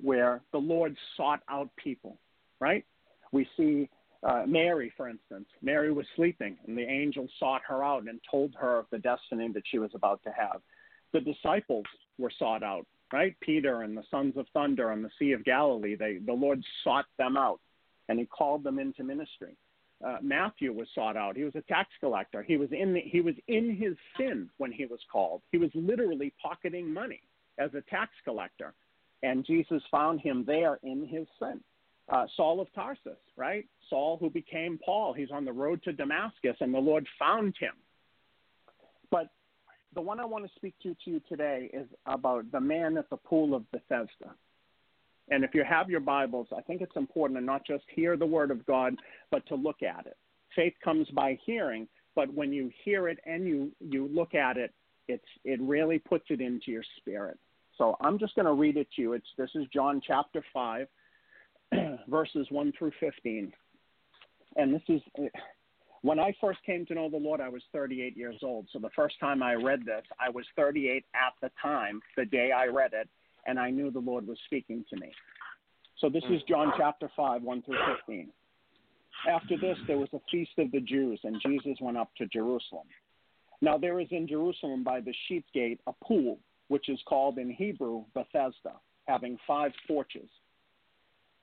where the Lord sought out people right? We see uh, Mary, for instance. Mary was sleeping, and the angel sought her out and told her of the destiny that she was about to have. The disciples were sought out, right? Peter and the sons of thunder on the Sea of Galilee. They, the Lord sought them out, and He called them into ministry. Uh, Matthew was sought out. He was a tax collector. He was in the, he was in his sin when he was called. He was literally pocketing money as a tax collector, and Jesus found him there in his sin uh, Saul of Tarsus, right? Saul, who became Paul. He's on the road to Damascus, and the Lord found him. But the one I want to speak to to you today is about the man at the pool of Bethesda. And if you have your Bibles, I think it's important to not just hear the Word of God, but to look at it. Faith comes by hearing, but when you hear it and you, you look at it, it's, it really puts it into your spirit. So I'm just going to read it to you. It's, this is John chapter 5, verses 1 through 15. And this is, when I first came to know the Lord, I was 38 years old. So the first time I read this, I was 38 at the time, the day I read it, and I knew the Lord was speaking to me. So this is John chapter 5, 1 through 15. After this, there was a feast of the Jews, and Jesus went up to Jerusalem. Now there is in Jerusalem by the sheep gate a pool, which is called in Hebrew Bethesda, having five porches.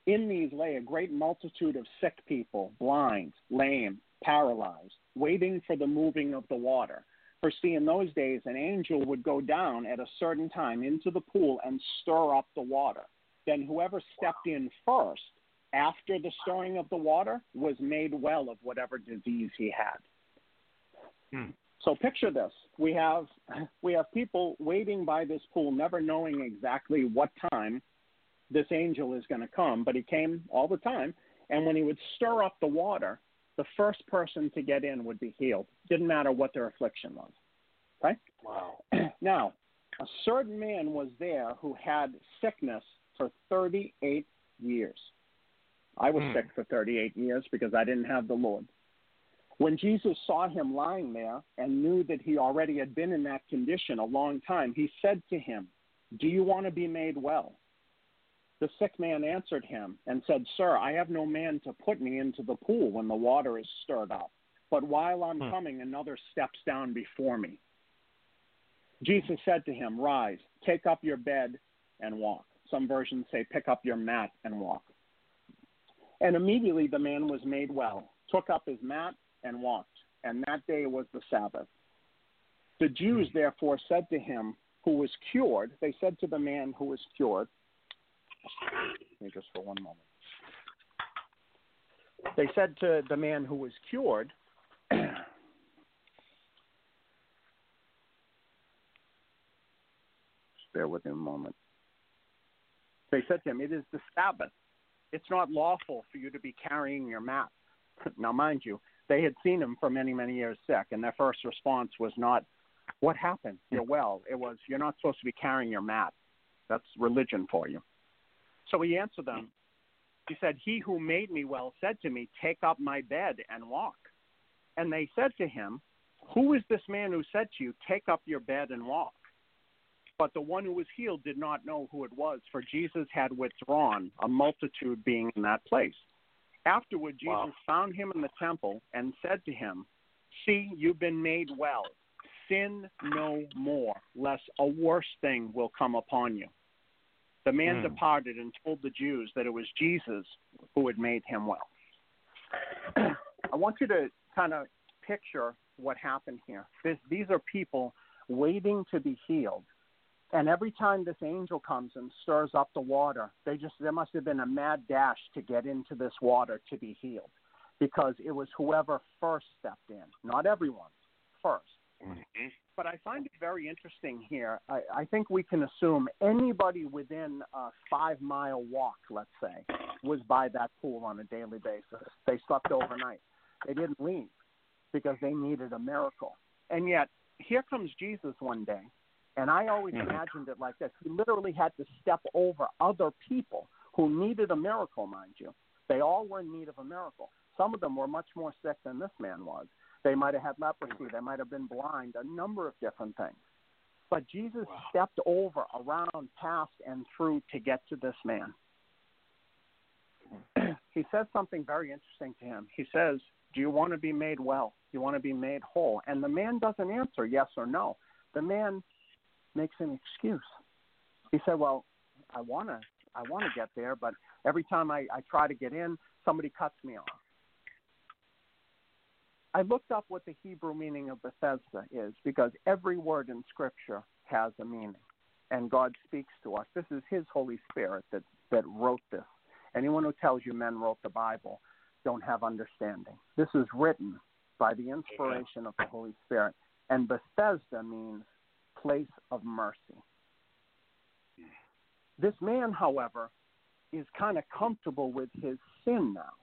In these lay a great multitude of sick people, blind, lame, paralyzed, waiting for the moving of the water. For see, in those days, an angel would go down at a certain time into the pool and stir up the water. Then whoever stepped in first after the stirring of the water was made well of whatever disease he had. Hmm. So picture this: we have we have people waiting by this pool, never knowing exactly what time this angel is going to come, but he came all the time. And when he would stir up the water, the first person to get in would be healed. Didn't matter what their affliction was. Okay? Wow. now, a certain man was there who had sickness for 38 years. I was Hmm. sick for 38 years because I didn't have the Lord. When Jesus saw him lying there and knew that he already had been in that condition a long time, he said to him, Do you want to be made well? The sick man answered him and said, Sir, I have no man to put me into the pool when the water is stirred up. But while I'm Hmm. coming, another steps down before me. Jesus said to him, Rise, take up your bed and walk. Some versions say, Pick up your mat and walk. And immediately the man was made well, took up his mat and walked. And that day was the Sabbath. The Jews therefore said to him who was cured, they said to the man who was cured, just for one moment. They said to the man who was cured, bear with me a moment. They said to him, It is the Sabbath. It's not lawful for you to be carrying your mat. now, mind you, they had seen him for many, many years sick, and their first response was not, What happened? You're well. It was, You're not supposed to be carrying your mat. That's religion for you. So he answered them. He said, He who made me well said to me, Take up my bed and walk. And they said to him, Who is this man who said to you, Take up your bed and walk? But the one who was healed did not know who it was, for Jesus had withdrawn, a multitude being in that place. Afterward, Jesus Wow. found him in the temple and said to him, See, you've been made well. Sin no more, lest a worse thing will come upon you. The man Hmm. departed and told the Jews that it was Jesus who had made him well. I want you to kind of picture what happened here. This, these are people waiting to be healed. And every time this angel comes and stirs up the water, they just there must have been a mad dash to get into this water to be healed. Because it was whoever first stepped in, not everyone, first. Mhm. But I find it very interesting here. I, I think we can assume anybody within a five mile walk, let's say, was by that pool on a daily basis. They slept overnight. They didn't leave because they needed a miracle. And yet, here comes Jesus one day. And I always Mhm. imagined it like this. He literally had to step over other people who needed a miracle, mind you. They all were in need of a miracle. Some of them were much more sick than this man was. They might have had leprosy. They might have been blind, a number of different things. But Jesus Wow. stepped over, around, past, and through to get to this man. Hmm. he says something very interesting to him. He says, Do you want to be made well? Do you want to be made whole? And the man doesn't answer yes or no. The man makes an excuse. He said, Well, I want to. I want to get there, but every time I, I try to get in, somebody cuts me off. I looked up what the Hebrew meaning of Bethesda is because every word in Scripture has a meaning, and God speaks to us. This is His Holy Spirit that, that wrote this. Anyone who tells you men wrote the Bible don't have understanding. This is written by the inspiration of the Holy Spirit, and Bethesda means place of mercy. This man, however, is kind of comfortable with his sin now.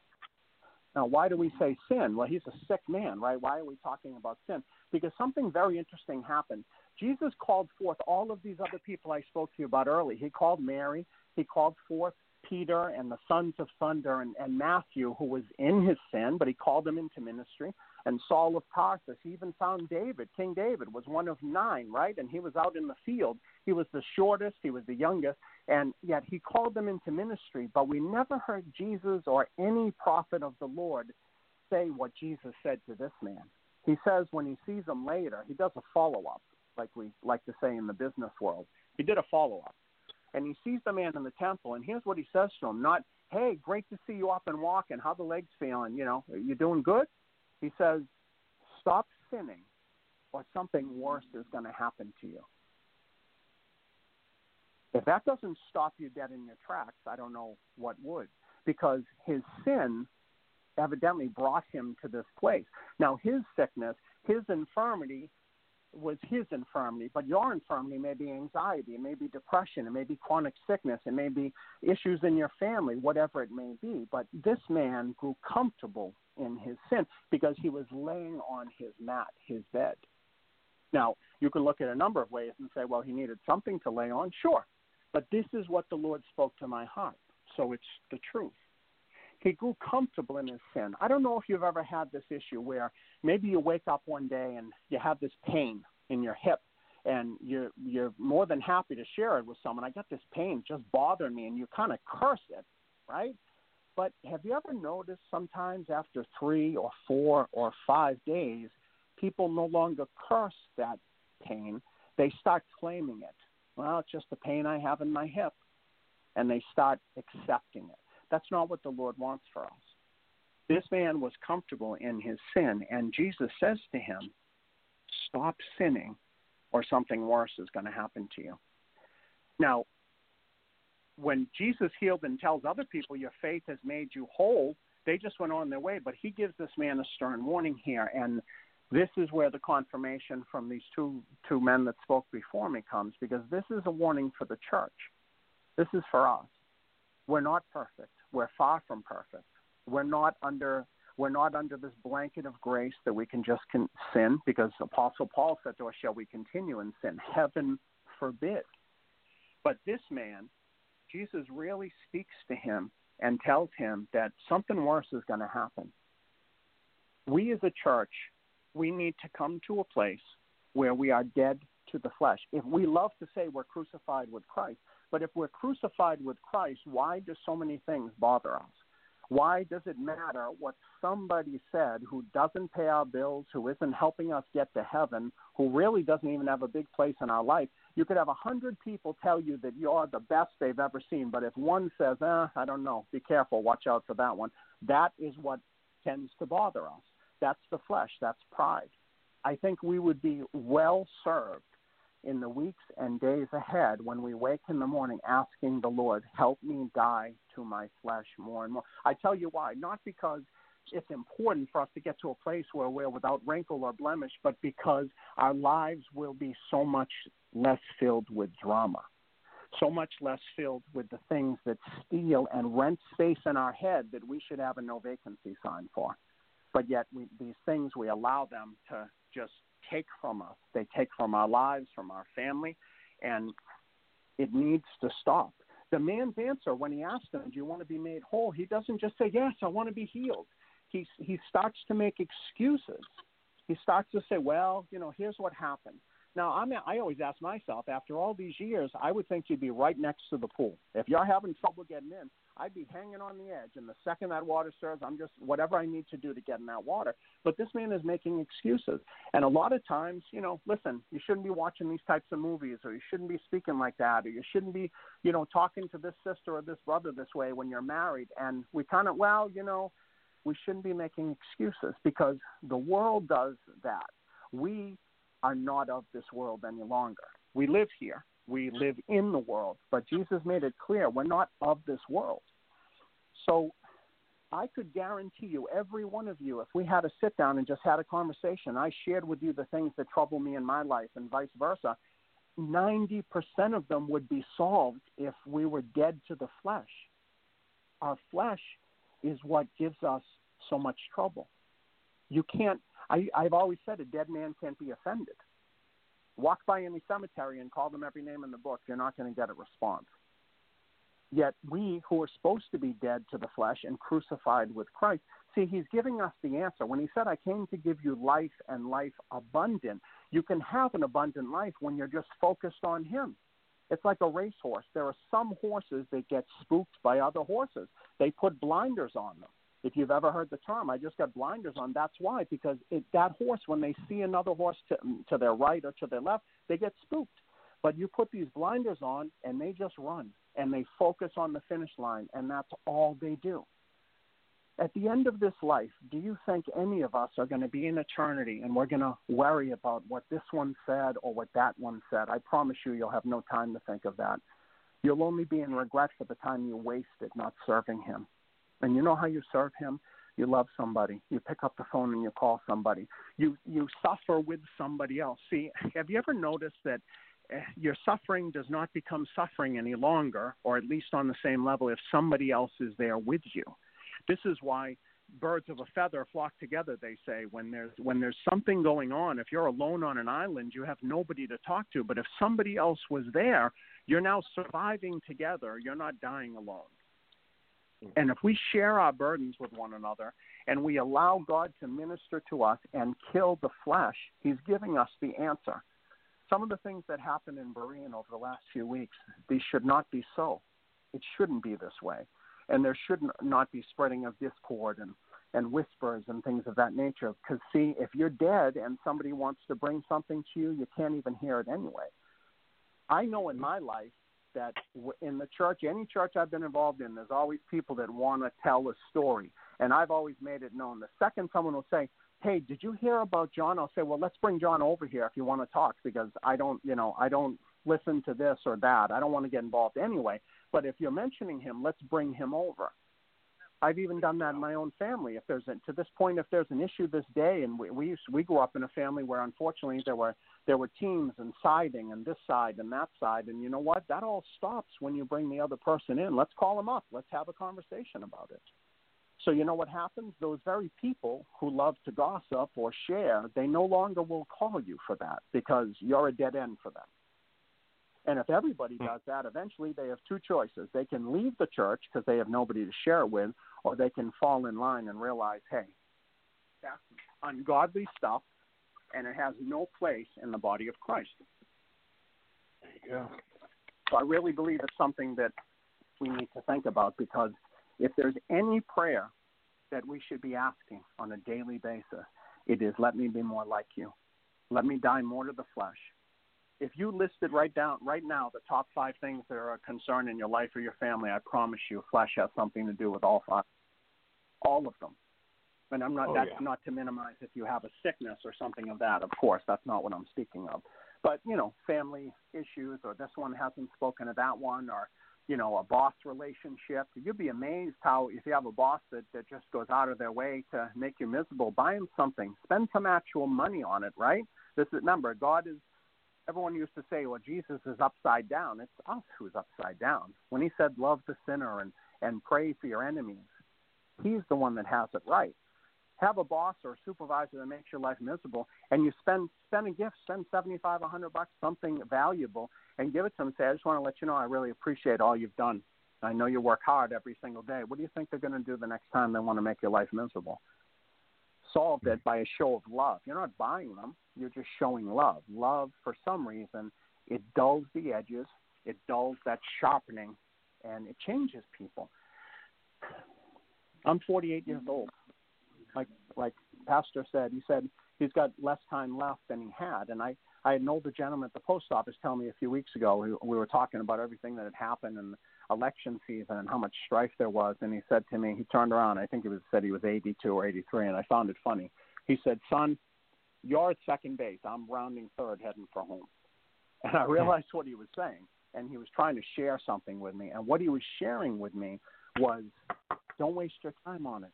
Now, why do we say sin? Well, he's a sick man, right? Why are we talking about sin? Because something very interesting happened. Jesus called forth all of these other people I spoke to you about early. He called Mary, he called forth Peter and the sons of thunder and, and Matthew, who was in his sin, but he called them into ministry. And Saul of Tarsus, he even found David. King David was one of nine, right? And he was out in the field. He was the shortest, he was the youngest, and yet he called them into ministry. But we never heard Jesus or any prophet of the Lord say what Jesus said to this man. He says when he sees him later, he does a follow up, like we like to say in the business world. He did a follow up and he sees the man in the temple, and here's what he says to him: not, "Hey, great to see you up and walking. How the legs feeling? You know, you doing good?" He says, "Stop sinning, or something worse is going to happen to you." If that doesn't stop you dead in your tracks, I don't know what would, because his sin evidently brought him to this place. Now, his sickness, his infirmity, was his infirmity, but your infirmity may be anxiety, it may be depression, it may be chronic sickness, it may be issues in your family, whatever it may be. But this man grew comfortable in his sin because he was laying on his mat, his bed. Now, you can look at a number of ways and say, well, he needed something to lay on. Sure. But this is what the Lord spoke to my heart. So it's the truth. He grew comfortable in his sin. I don't know if you've ever had this issue where maybe you wake up one day and you have this pain in your hip and you're you're more than happy to share it with someone. I got this pain just bothering me and you kind of curse it, right? But have you ever noticed sometimes after 3 or 4 or 5 days people no longer curse that pain, they start claiming it. Well, it's just the pain I have in my hip and they start accepting it. That's not what the Lord wants for us. This man was comfortable in his sin, and Jesus says to him, Stop sinning, or something worse is going to happen to you. Now, when Jesus healed and tells other people, Your faith has made you whole, they just went on their way. But he gives this man a stern warning here, and this is where the confirmation from these two two men that spoke before me comes, because this is a warning for the church. This is for us. We're not perfect. We're far from perfect. We're not under we're not under this blanket of grace that we can just con- sin because Apostle Paul said to us, Shall we continue in sin? Heaven forbid. But this man, Jesus really speaks to him and tells him that something worse is going to happen. We as a church, we need to come to a place where we are dead to the flesh. If we love to say we're crucified with Christ, but if we're crucified with Christ, why do so many things bother us? Why does it matter what somebody said who doesn't pay our bills, who isn't helping us get to heaven, who really doesn't even have a big place in our life? You could have a hundred people tell you that you're the best they've ever seen, but if one says, eh, I don't know, be careful, watch out for that one, that is what tends to bother us. That's the flesh, that's pride. I think we would be well served in the weeks and days ahead when we wake in the morning asking the Lord, help me die to my flesh more and more. I tell you why, not because it's important for us to get to a place where we're without wrinkle or blemish, but because our lives will be so much less filled with drama, so much less filled with the things that steal and rent space in our head that we should have a no vacancy sign for. But yet, we, these things, we allow them to just take from us. They take from our lives, from our family, and it needs to stop. The man's answer when he asked him, Do you want to be made whole? He doesn't just say, Yes, I want to be healed. He, he starts to make excuses. He starts to say, Well, you know, here's what happened. Now, I'm, I always ask myself, after all these years, I would think you'd be right next to the pool. If you're having trouble getting in, I'd be hanging on the edge. And the second that water stirs, I'm just whatever I need to do to get in that water. But this man is making excuses. And a lot of times, you know, listen, you shouldn't be watching these types of movies, or you shouldn't be speaking like that, or you shouldn't be, you know, talking to this sister or this brother this way when you're married. And we kind of, well, you know, we shouldn't be making excuses because the world does that. We are not of this world any longer. We live here. We live in the world, but Jesus made it clear we're not of this world. So I could guarantee you, every one of you, if we had a sit down and just had a conversation, I shared with you the things that trouble me in my life and vice versa, 90% of them would be solved if we were dead to the flesh. Our flesh is what gives us so much trouble. You can't, I, I've always said a dead man can't be offended. Walk by any cemetery and call them every name in the book, you're not going to get a response. Yet we who are supposed to be dead to the flesh and crucified with Christ, see, he's giving us the answer. When he said, I came to give you life and life abundant, you can have an abundant life when you're just focused on him. It's like a racehorse. There are some horses that get spooked by other horses. They put blinders on them. If you've ever heard the term, I just got blinders on. That's why, because it, that horse, when they see another horse to, to their right or to their left, they get spooked. But you put these blinders on, and they just run and they focus on the finish line, and that's all they do. At the end of this life, do you think any of us are going to be in eternity and we're going to worry about what this one said or what that one said? I promise you, you'll have no time to think of that. You'll only be in regret for the time you wasted not serving Him. And you know how you serve Him? You love somebody. You pick up the phone and you call somebody. You you suffer with somebody else. See, have you ever noticed that Eh, your suffering does not become suffering any longer, or at least on the same level, if somebody else is there with you. This is why birds of a feather flock together. They say when there's when there's something going on. If you're alone on an island, you have nobody to talk to. But if somebody else was there, you're now surviving together. You're not dying alone. Mm-hmm. And if we share our burdens with one another and we allow God to minister to us and kill the flesh, He's giving us the answer some of the things that happened in Berean over the last few weeks, these should not be so. It shouldn't be this way. And there should not be spreading of discord and, and whispers and things of that nature. Because, see, if you're dead and somebody wants to bring something to you, you can't even hear it anyway. I know in my life that in the church, any church I've been involved in, there's always people that want to tell a story. And I've always made it known. The second someone will say, hey, did you hear about John? I'll say, well, let's bring John over here if you want to talk because I don't, you know, I don't listen to this or that. I don't want to get involved anyway. But if you're mentioning him, let's bring him over. I've even done that in my own family. If there's a, to this point, if there's an issue this day, and we, we used we grew up in a family where unfortunately there were there were teams and siding and this side and that side, and you know what? That all stops when you bring the other person in. Let's call them up. Let's have a conversation about it. So you know what happens? Those very people who love to gossip or share, they no longer will call you for that because you're a dead end for them. And if everybody hmm. does that, eventually they have two choices. They can leave the church because they have nobody to share it with, or they can fall in line and realize, hey, that's ungodly stuff and it has no place in the body of Christ. There you go. So I really believe it's something that we need to think about because if there's any prayer that we should be asking on a daily basis, it is let me be more like you. Let me die more to the flesh. If you listed right down right now the top five things that are a concern in your life or your family, I promise you flesh has something to do with all five. All of them. And I'm not Oh, that's yeah. not to minimize if you have a sickness or something of that. Of course, that's not what I'm speaking of. But, you know, family issues or this one hasn't spoken to that one or you know, a boss relationship. You'd be amazed how if you have a boss that, that just goes out of their way to make you miserable, buy him something. Spend some actual money on it, right? This is remember, God is everyone used to say, Well, Jesus is upside down. It's us who's upside down. When he said love the sinner and, and pray for your enemies, he's the one that has it right. Have a boss or a supervisor that makes your life miserable and you spend spend a gift, spend seventy five, a hundred bucks, something valuable and give it to them and say, I just want to let you know I really appreciate all you've done. I know you work hard every single day. What do you think they're going to do the next time they want to make your life miserable? Solve it by a show of love. You're not buying them, you're just showing love. Love, for some reason, it dulls the edges, it dulls that sharpening, and it changes people. I'm 48 years old. Like like Pastor said, he said he's got less time left than he had, and I I had an older gentleman at the post office tell me a few weeks ago. We, we were talking about everything that had happened in election season and how much strife there was, and he said to me, he turned around. I think he was said he was 82 or 83, and I found it funny. He said, "Son, you're at second base. I'm rounding third, heading for home." And I realized what he was saying, and he was trying to share something with me. And what he was sharing with me was, "Don't waste your time on it.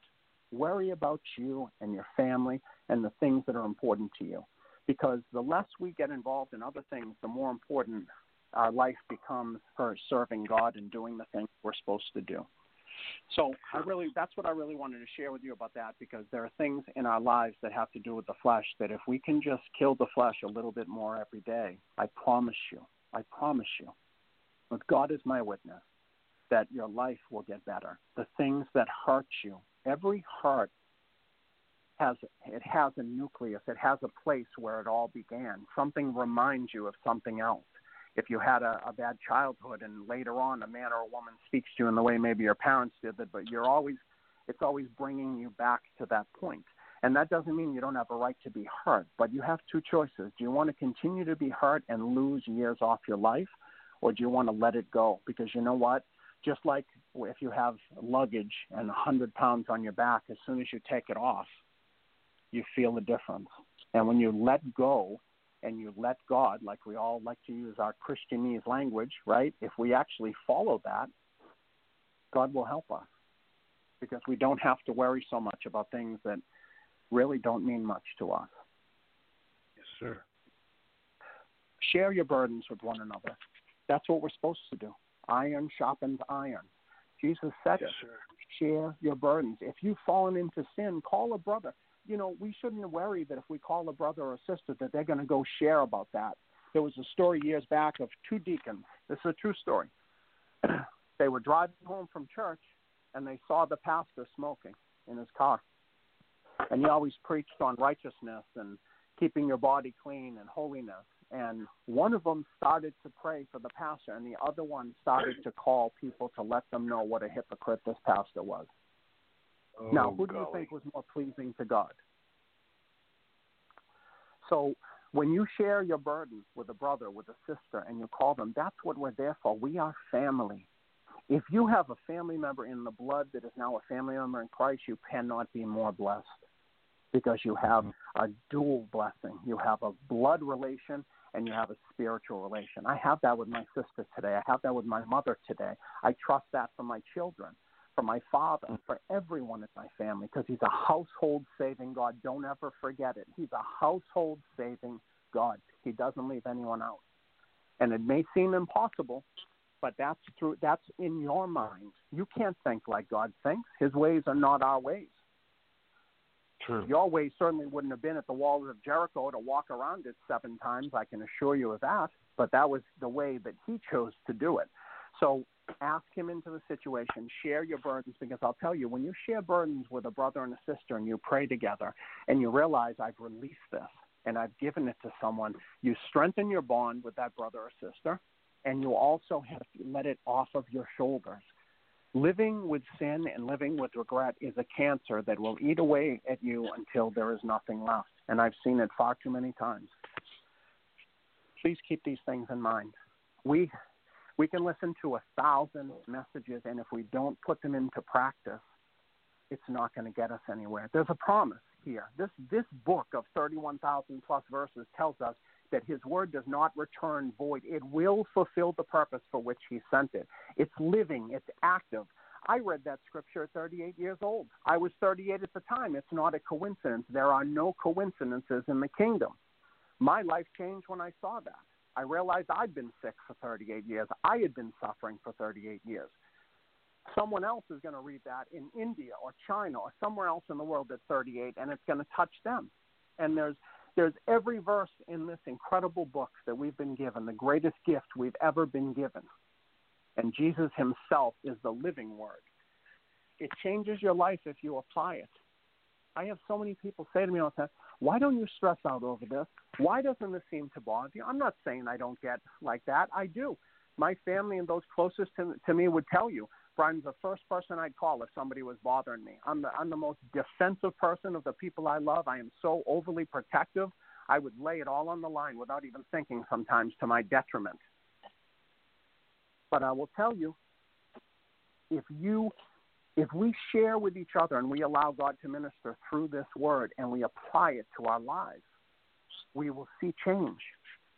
Worry about you and your family and the things that are important to you." Because the less we get involved in other things, the more important our life becomes for serving God and doing the things we're supposed to do. So I really that's what I really wanted to share with you about that because there are things in our lives that have to do with the flesh that if we can just kill the flesh a little bit more every day, I promise you, I promise you, but God is my witness that your life will get better. The things that hurt you, every heart has it has a nucleus, it has a place where it all began. Something reminds you of something else if you had a, a bad childhood and later on a man or a woman speaks to you in the way maybe your parents did that, but you're always, it's always bringing you back to that point. And that doesn't mean you don't have a right to be hurt, but you have two choices. Do you want to continue to be hurt and lose years off your life, or do you want to let it go? Because you know what? Just like if you have luggage and a 100 pounds on your back, as soon as you take it off, you feel the difference. And when you let go, and you let God, like we all like to use our Christianese language, right? If we actually follow that, God will help us because we don't have to worry so much about things that really don't mean much to us. Yes, sir. Share your burdens with one another. That's what we're supposed to do. Iron sharpens iron. Jesus said Yes, it. Share your burdens. If you've fallen into sin, call a brother you know, we shouldn't worry that if we call a brother or a sister that they're going to go share about that. There was a story years back of two deacons. This is a true story. they were driving home from church and they saw the pastor smoking in his car. And he always preached on righteousness and keeping your body clean and holiness. And one of them started to pray for the pastor, and the other one started to call people to let them know what a hypocrite this pastor was. Oh, Now, who do you think was more pleasing to God? So, when you share your burden with a brother, with a sister, and you call them, that's what we're there for. We are family. If you have a family member in the blood that is now a family member in Christ, you cannot be more blessed because you have mm-hmm. a dual blessing. You have a blood relation and you have a spiritual relation. I have that with my sister today. I have that with my mother today. I trust that for my children for my father, for everyone in my family, because he's a household saving God. Don't ever forget it. He's a household saving God. He doesn't leave anyone out. And it may seem impossible, but that's true. That's in your mind. You can't think like God thinks. His ways are not our ways. True. Your ways certainly wouldn't have been at the walls of Jericho to walk around it seven times. I can assure you of that. But that was the way that he chose to do it. So ask him into the situation, share your burdens, because I'll tell you, when you share burdens with a brother and a sister and you pray together and you realize I've released this and I've given it to someone, you strengthen your bond with that brother or sister, and you also have to let it off of your shoulders. Living with sin and living with regret is a cancer that will eat away at you until there is nothing left. And I've seen it far too many times. Please keep these things in mind. We we can listen to a thousand messages, and if we don't put them into practice, it's not going to get us anywhere. There's a promise here. This this book of 31,000 plus verses tells us that His word does not return void. It will fulfill the purpose for which He sent it. It's living. It's active. I read that scripture at 38 years old. I was 38 at the time. It's not a coincidence. There are no coincidences in the kingdom. My life changed when I saw that. I realized I'd been sick for 38 years. I had been suffering for 38 years. Someone else is going to read that in India or China or somewhere else in the world at 38, and it's going to touch them. And there's there's every verse in this incredible book that we've been given, the greatest gift we've ever been given. And Jesus Himself is the living Word. It changes your life if you apply it. I have so many people say to me all the time, why don't you stress out over this? Why doesn't this seem to bother you? I'm not saying I don't get like that. I do. My family and those closest to, to me would tell you, Brian's the first person I'd call if somebody was bothering me. I'm the, I'm the most defensive person of the people I love. I am so overly protective. I would lay it all on the line without even thinking sometimes to my detriment. But I will tell you, if you if we share with each other and we allow God to minister through this word and we apply it to our lives, we will see change.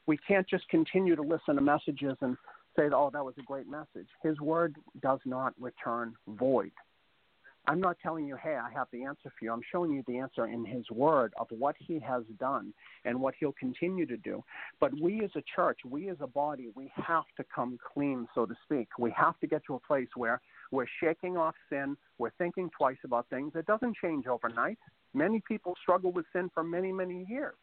We can't just continue to listen to messages and say, oh, that was a great message. His word does not return void. I'm not telling you, hey, I have the answer for you. I'm showing you the answer in His Word of what He has done and what He'll continue to do. But we as a church, we as a body, we have to come clean, so to speak. We have to get to a place where we're shaking off sin, we're thinking twice about things. It doesn't change overnight. Many people struggle with sin for many, many years.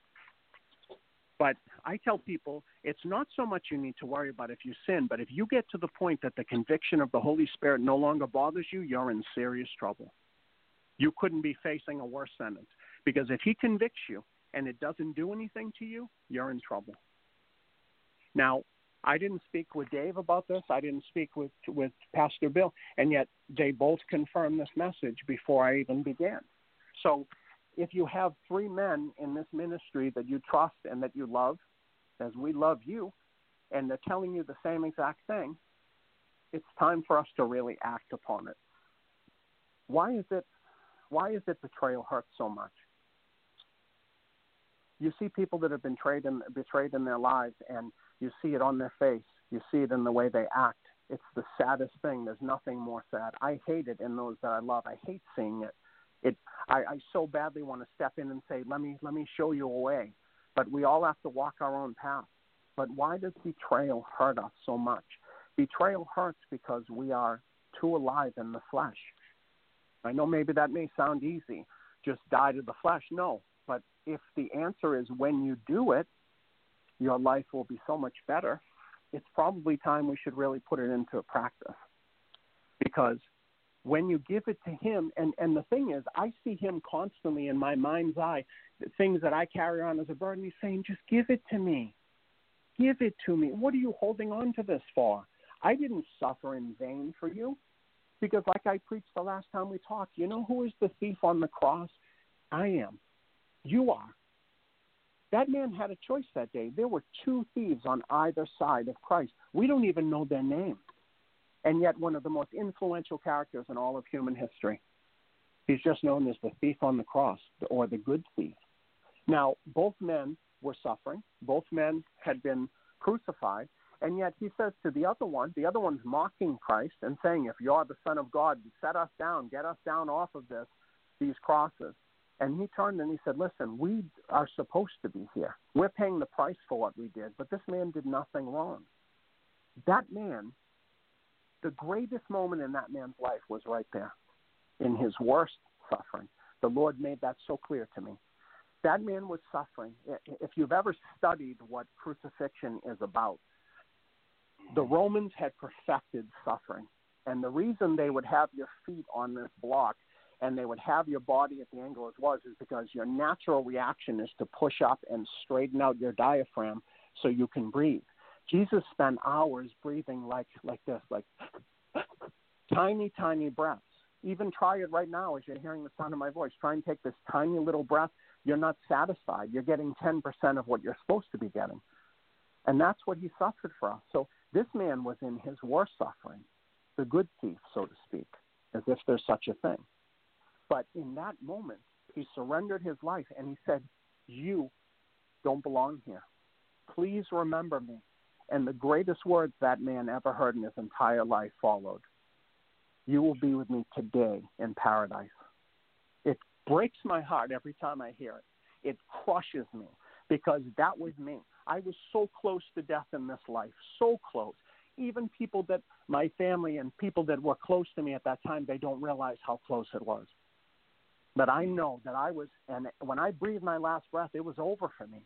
But I tell people it's not so much you need to worry about if you sin, but if you get to the point that the conviction of the Holy Spirit no longer bothers you, you're in serious trouble. You couldn't be facing a worse sentence because if He convicts you and it doesn't do anything to you, you're in trouble. Now, I didn't speak with Dave about this. I didn't speak with with Pastor Bill, and yet they both confirmed this message before I even began. So if you have three men in this ministry that you trust and that you love, as we love you, and they're telling you the same exact thing, it's time for us to really act upon it. Why is it why is it betrayal hurts so much? You see people that have been betrayed in, betrayed in their lives, and you see it on their face. You see it in the way they act. It's the saddest thing. There's nothing more sad. I hate it in those that I love. I hate seeing it it I, I so badly want to step in and say, let me let me show you a way. But we all have to walk our own path. But why does betrayal hurt us so much? Betrayal hurts because we are too alive in the flesh. I know maybe that may sound easy, just die to the flesh. No, but if the answer is when you do it, your life will be so much better. It's probably time we should really put it into practice because when you give it to him and and the thing is i see him constantly in my mind's eye the things that i carry on as a burden. He's saying just give it to me. Give it to me. What are you holding on to this for? I didn't suffer in vain for you. Because like i preached the last time we talked you know who is the thief on the cross? I am. You are. That man had a choice that day. There were two thieves on either side of christ. We don't even know their names and yet one of the most influential characters in all of human history. He's just known as the thief on the cross or the good thief. Now, both men were suffering, both men had been crucified, and yet he says to the other one, the other one's mocking Christ and saying, If you're the Son of God, set us down, get us down off of this, these crosses. And he turned and he said, Listen, we are supposed to be here. We're paying the price for what we did, but this man did nothing wrong. That man the greatest moment in that man's life was right there in his worst suffering. The Lord made that so clear to me. That man was suffering. If you've ever studied what crucifixion is about, the Romans had perfected suffering. And the reason they would have your feet on this block and they would have your body at the angle it was is because your natural reaction is to push up and straighten out your diaphragm so you can breathe. Jesus spent hours breathing like like this, like tiny, tiny breaths. Even try it right now as you're hearing the sound of my voice. Try and take this tiny little breath. You're not satisfied. You're getting 10% of what you're supposed to be getting. And that's what he suffered for us. So this man was in his worst suffering, the good thief, so to speak, as if there's such a thing. But in that moment, he surrendered his life and he said, You don't belong here. Please remember me. And the greatest words that man ever heard in his entire life followed You will be with me today in paradise. It breaks my heart every time I hear it. It crushes me because that was me. I was so close to death in this life, so close. Even people that my family and people that were close to me at that time, they don't realize how close it was. But I know that I was, and when I breathed my last breath, it was over for me.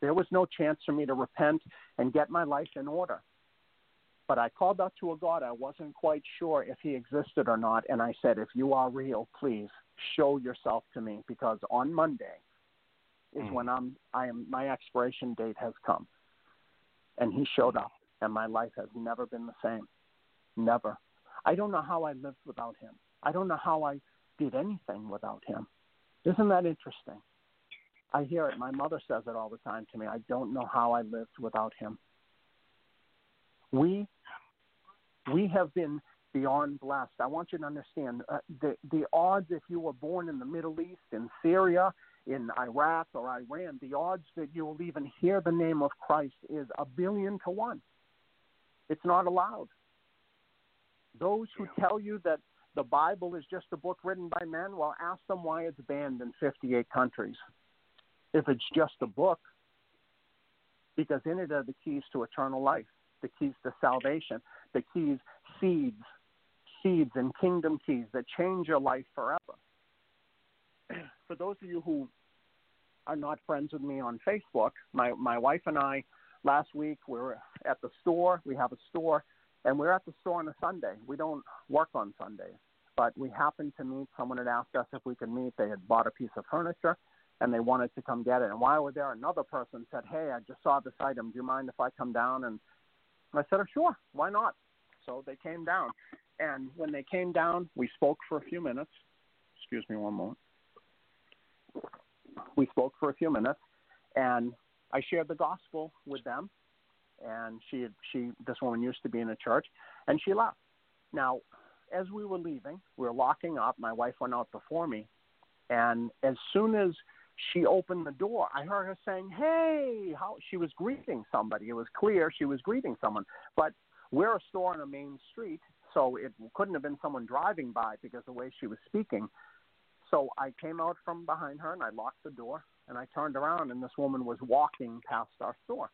There was no chance for me to repent and get my life in order. But I called out to a God I wasn't quite sure if he existed or not, and I said, If you are real, please show yourself to me because on Monday is mm. when I'm I am my expiration date has come. And he showed up and my life has never been the same. Never. I don't know how I lived without him. I don't know how I did anything without him. Isn't that interesting? I hear it. My mother says it all the time to me. I don't know how I lived without him. We we have been beyond blessed. I want you to understand uh, the the odds if you were born in the Middle East, in Syria, in Iraq or Iran, the odds that you will even hear the name of Christ is a billion to one. It's not allowed. Those who tell you that the Bible is just a book written by men, well, ask them why it's banned in 58 countries. If it's just a book, because in it are the keys to eternal life, the keys to salvation, the keys, seeds, seeds and kingdom keys that change your life forever. For those of you who are not friends with me on Facebook, my, my wife and I last week we were at the store. We have a store, and we we're at the store on a Sunday. We don't work on Sundays, but we happened to meet. Someone had asked us if we could meet. They had bought a piece of furniture, and they wanted to come get it. And while we're there, another person said, "Hey, I just saw this item. Do you mind if I come down?" And I said, oh, "Sure, why not?" So they came down, and when they came down, we spoke for a few minutes. Excuse me one moment. We spoke for a few minutes, and I shared the gospel with them. And she, she, this woman used to be in a church, and she left. Now, as we were leaving, we were locking up. My wife went out before me, and as soon as she opened the door, I heard her saying, "Hey!" How she was greeting somebody. It was clear she was greeting someone, but we're a store on a main street, so it couldn't have been someone driving by because the way she was speaking. So I came out from behind her and I locked the door and I turned around and this woman was walking past our store.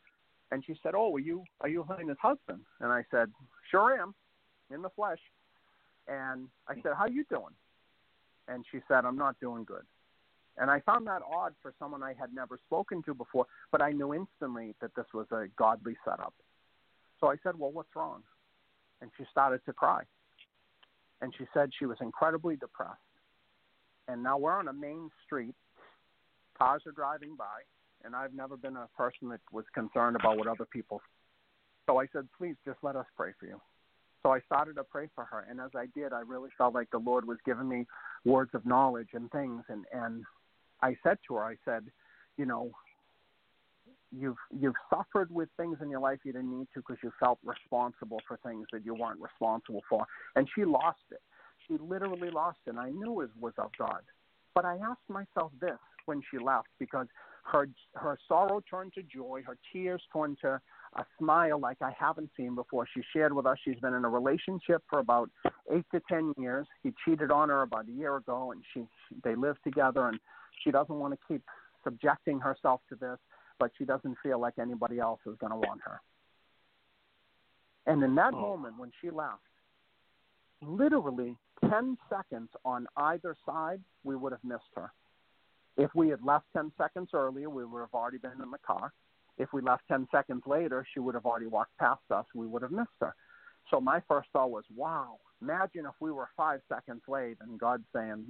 And she said, "Oh, are you are you Helena's husband?" And I said, "Sure am, in the flesh." And I said, "How you doing?" And she said, "I'm not doing good." And I found that odd for someone I had never spoken to before, but I knew instantly that this was a godly setup. So I said, Well, what's wrong? And she started to cry. And she said she was incredibly depressed. And now we're on a main street. Cars are driving by. And I've never been a person that was concerned about what other people. So I said, Please just let us pray for you. So I started to pray for her. And as I did, I really felt like the Lord was giving me words of knowledge and things. And, and I said to her, I said, you know, you've you've suffered with things in your life you didn't need to because you felt responsible for things that you weren't responsible for, and she lost it. She literally lost it. And I knew it was of God, but I asked myself this when she left because her her sorrow turned to joy, her tears turned to a smile like I haven't seen before. She shared with us she's been in a relationship for about eight to ten years. He cheated on her about a year ago, and she, they lived together, and she doesn't want to keep subjecting herself to this but she doesn't feel like anybody else is going to want her. And in that oh. moment when she left, literally 10 seconds on either side, we would have missed her. If we had left 10 seconds earlier, we would have already been in the car. If we left 10 seconds later, she would have already walked past us. We would have missed her. So my first thought was, wow, imagine if we were five seconds late and God saying,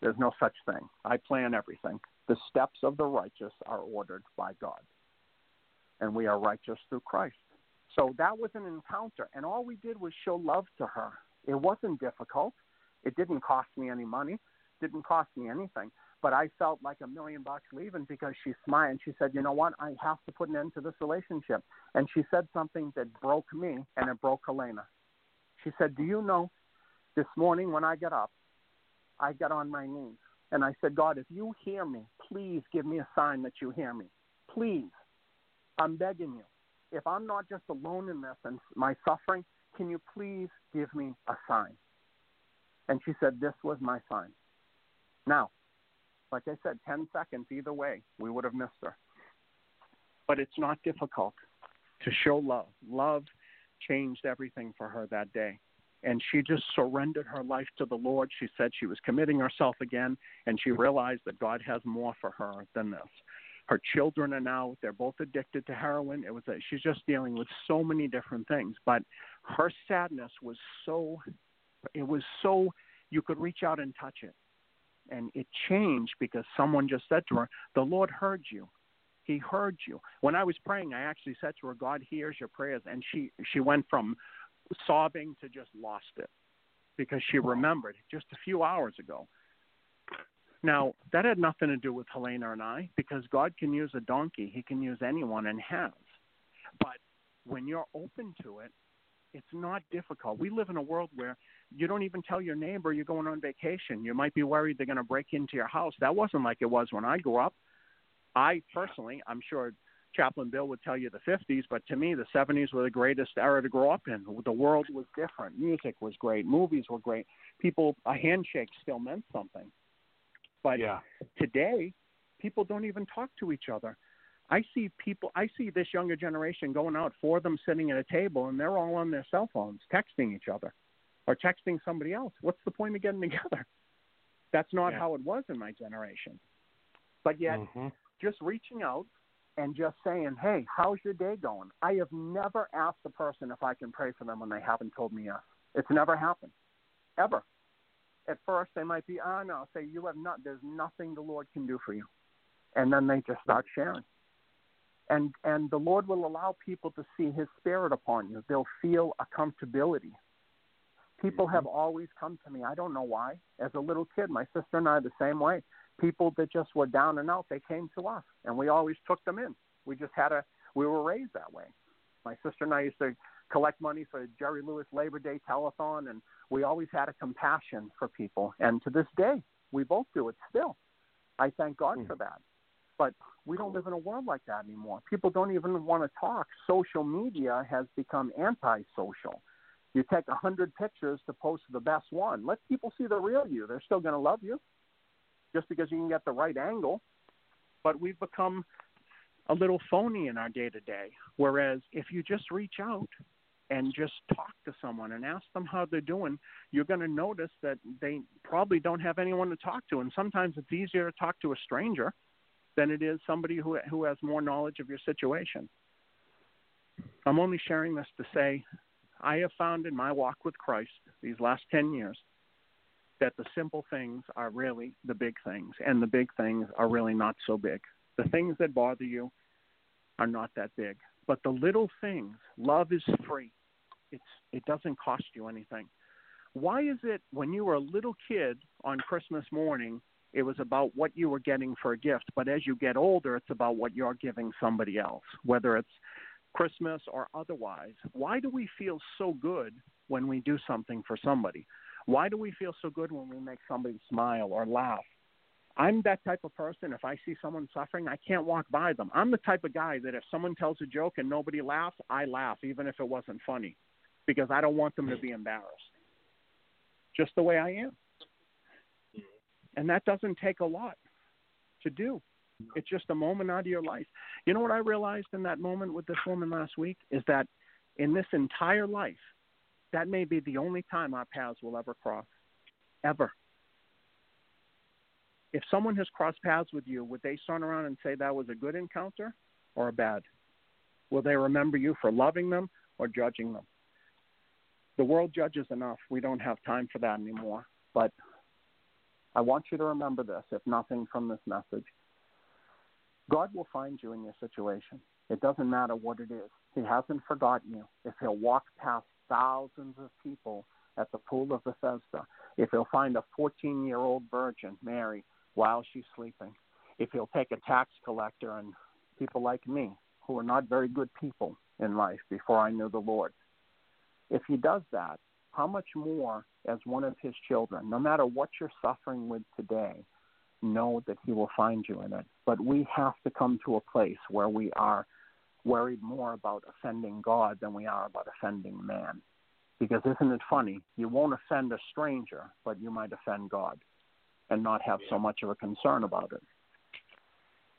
there's no such thing. I plan everything. The steps of the righteous are ordered by God, and we are righteous through Christ. So that was an encounter, and all we did was show love to her. It wasn't difficult. It didn't cost me any money. Didn't cost me anything. But I felt like a million bucks leaving because she smiled she said, "You know what? I have to put an end to this relationship." And she said something that broke me and it broke Helena. She said, "Do you know? This morning when I got up, I got on my knees and I said, God, if you hear me, please give me a sign that you hear me. Please. I'm begging you. If I'm not just alone in this and my suffering, can you please give me a sign? And she said, This was my sign. Now, like I said, 10 seconds either way, we would have missed her. But it's not difficult to show love. Love changed everything for her that day and she just surrendered her life to the Lord. She said she was committing herself again, and she realized that God has more for her than this. Her children are now, they're both addicted to heroin. It was a, she's just dealing with so many different things, but her sadness was so, it was so, you could reach out and touch it. And it changed because someone just said to her, The Lord heard you. He heard you. When I was praying, I actually said to her, God hears your prayers. And she, she went from sobbing to just lost it because she remembered just a few hours ago. Now, that had nothing to do with Helena and I because God can use a donkey, He can use anyone and has. But when you're open to it, it's not difficult. We live in a world where you don't even tell your neighbor you're going on vacation. You might be worried they're going to break into your house. That wasn't like it was when I grew up. I personally, I'm sure Chaplain Bill would tell you the 50s, but to me, the 70s were the greatest era to grow up in. The world was different. Music was great. Movies were great. People, a handshake still meant something. But Yeah. today, people don't even talk to each other. I see people, I see this younger generation going out, four of them sitting at a table, and they're all on their cell phones texting each other or texting somebody else. What's the point of getting together? That's not Yeah. how it was in my generation. But yet, Mhm. just reaching out and just saying, "Hey, how's your day going?" I have never asked a person if I can pray for them when they haven't told me yes. It's never happened, ever. At first, they might be, "Ah, no." Say, "You have not. There's nothing the Lord can do for you," and then they just start sharing. And and the Lord will allow people to see His Spirit upon you. They'll feel a comfortability. People have always come to me. I don't know why. As a little kid, my sister and I the same way people that just were down and out, they came to us, and we always took them in. We just had a, we were raised that way. My sister and I used to collect money for Jerry Lewis Labor Day telethon, and we always had a compassion for people. And to this day, we both do it still. I thank God Hmm. for that. But we don't live in a world like that anymore. People don't even want to talk. Social media has become antisocial. You take a hundred pictures to post the best one. Let people see the real you. They're still going to love you just because you can get the right angle. But we've become a little phony in our day to day. Whereas if you just reach out and just talk to someone and ask them how they're doing, you're going to notice that they probably don't have anyone to talk to. And sometimes it's easier to talk to a stranger than it is somebody who who has more knowledge of your situation. I'm only sharing this to say I have found in my walk with Christ these last 10 years that the simple things are really the big things, and the big things are really not so big. The things that bother you are not that big, but the little things, love is free. It's it doesn't cost you anything. Why is it when you were a little kid on Christmas morning, it was about what you were getting for a gift, but as you get older, it's about what you're giving somebody else, whether it's Christmas or otherwise. Why do we feel so good when we do something for somebody? Why do we feel so good when we make somebody smile or laugh? I'm that type of person. If I see someone suffering, I can't walk by them. I'm the type of guy that if someone tells a joke and nobody laughs, I laugh, even if it wasn't funny, because I don't want them to be embarrassed. Just the way I am. And that doesn't take a lot to do. It's just a moment out of your life. You know what I realized in that moment with this woman last week is that in this entire life, that may be the only time our paths will ever cross. Ever. If someone has crossed paths with you, would they turn around and say that was a good encounter or a bad? Will they remember you for loving them or judging them? The world judges enough. We don't have time for that anymore. But I want you to remember this, if nothing from this message. God will find you in your situation. It doesn't matter what it is. He hasn't forgotten you. If he'll walk past thousands of people at the pool of Bethesda, if he'll find a 14 year old virgin, Mary, while she's sleeping, if he'll take a tax collector and people like me who are not very good people in life before I knew the Lord, if he does that, how much more as one of his children, no matter what you're suffering with today, know that he will find you in it. But we have to come to a place where we are worried more about offending God than we are about offending man. Because isn't it funny? You won't offend a stranger, but you might offend God and not have so much of a concern about it.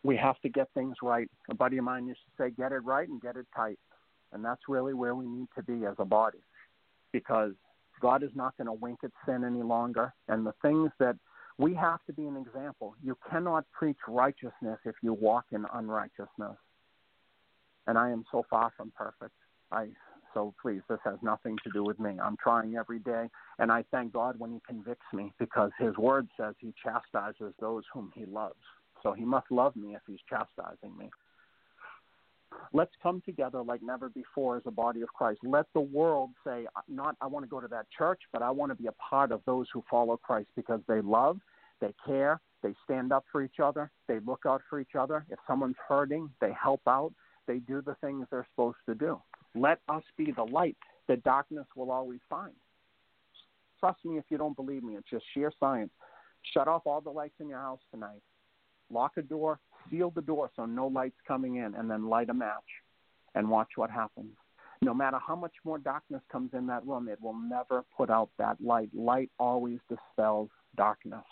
We have to get things right. A buddy of mine used to say, get it right and get it tight. And that's really where we need to be as a body because God is not going to wink at sin any longer. And the things that we have to be an example. You cannot preach righteousness if you walk in unrighteousness. And I am so far from perfect. I so please, this has nothing to do with me. I'm trying every day, and I thank God when He convicts me because His Word says He chastises those whom He loves. So He must love me if He's chastising me. Let's come together like never before as a body of Christ. Let the world say, not I want to go to that church, but I want to be a part of those who follow Christ because they love, they care, they stand up for each other, they look out for each other. If someone's hurting, they help out, they do the things they're supposed to do. Let us be the light that darkness will always find. Trust me if you don't believe me, it's just sheer science. Shut off all the lights in your house tonight. Lock a door, seal the door so no light's coming in, and then light a match and watch what happens. No matter how much more darkness comes in that room, it will never put out that light. Light always dispels darkness.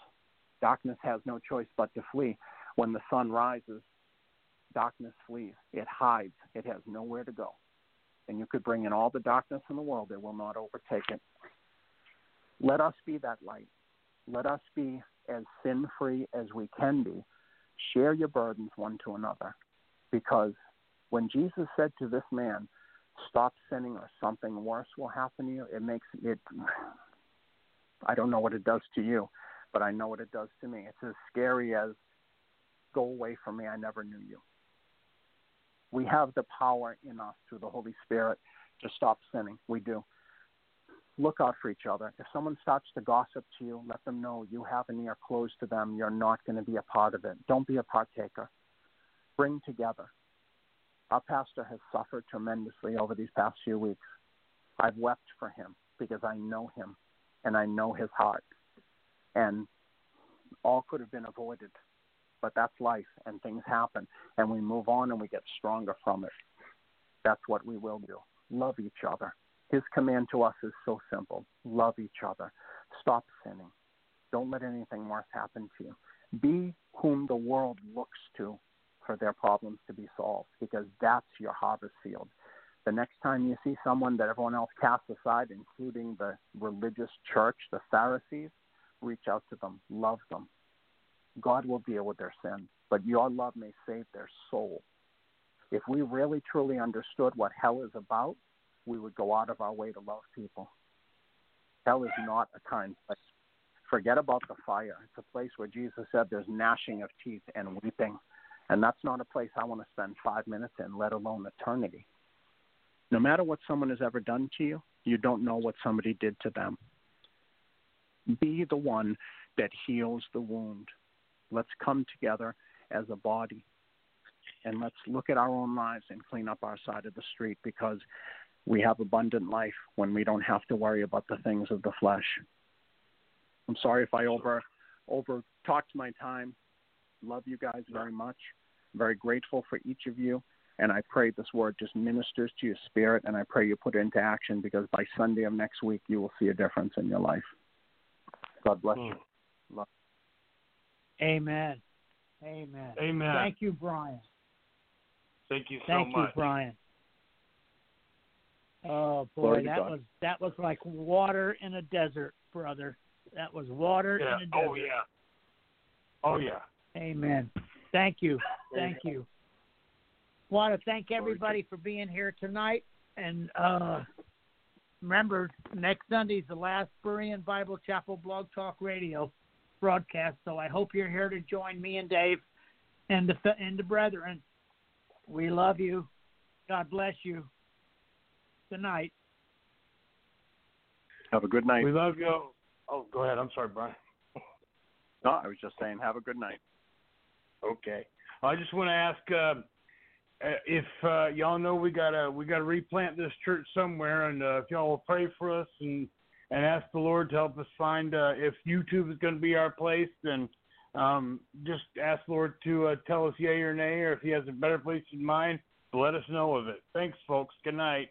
Darkness has no choice but to flee. When the sun rises, darkness flees. It hides. It has nowhere to go. And you could bring in all the darkness in the world, it will not overtake it. Let us be that light. Let us be as sin free as we can be. Share your burdens one to another. Because when Jesus said to this man, Stop sinning or something worse will happen to you, it makes it. I don't know what it does to you, but I know what it does to me. It's as scary as go away from me, I never knew you. We have the power in us through the Holy Spirit to stop sinning. We do. Look out for each other. If someone starts to gossip to you, let them know you have an ear closed to them. You're not going to be a part of it. Don't be a partaker. Bring together. Our pastor has suffered tremendously over these past few weeks. I've wept for him because I know him and I know his heart. And all could have been avoided. But that's life and things happen and we move on and we get stronger from it. That's what we will do. Love each other. His command to us is so simple love each other. Stop sinning. Don't let anything worse happen to you. Be whom the world looks to for their problems to be solved because that's your harvest field. The next time you see someone that everyone else casts aside, including the religious church, the Pharisees, reach out to them, love them. God will deal with their sin, but your love may save their soul. If we really truly understood what hell is about, we would go out of our way to love people. Hell is not a kind place. Forget about the fire. It's a place where Jesus said there's gnashing of teeth and weeping. And that's not a place I want to spend five minutes in, let alone eternity. No matter what someone has ever done to you, you don't know what somebody did to them. Be the one that heals the wound. Let's come together as a body and let's look at our own lives and clean up our side of the street because we have abundant life when we don't have to worry about the things of the flesh. I'm sorry if I over over talked my time. Love you guys very much. Very grateful for each of you. And I pray this word just ministers to your spirit, and I pray you put it into action because by Sunday of next week, you will see a difference in your life. God bless you. Hmm. Love. Amen. Amen. Amen. Thank you, Brian. Thank you so much. Thank you. Brian. Oh boy, Glory that God. was that was like water in a desert, brother. That was water Yeah. in a desert. Oh yeah. Oh yeah. Amen. Thank you. Thank you. Want to thank everybody for being here tonight. And uh, remember, next Sunday is the last Berean Bible Chapel Blog Talk Radio broadcast. So I hope you're here to join me and Dave and the and the brethren. We love you. God bless you. Good night. Have a good night. We love you. Oh, go ahead. I'm sorry, Brian. No, I was just saying, have a good night. Okay. I just want to ask uh, uh, if uh, y'all know we gotta we gotta replant this church somewhere, and uh, if y'all will pray for us and and ask the Lord to help us find uh, if YouTube is going to be our place, then um, just ask the Lord to uh, tell us yay or nay, or if He has a better place in mind, let us know of it. Thanks, folks. Good night.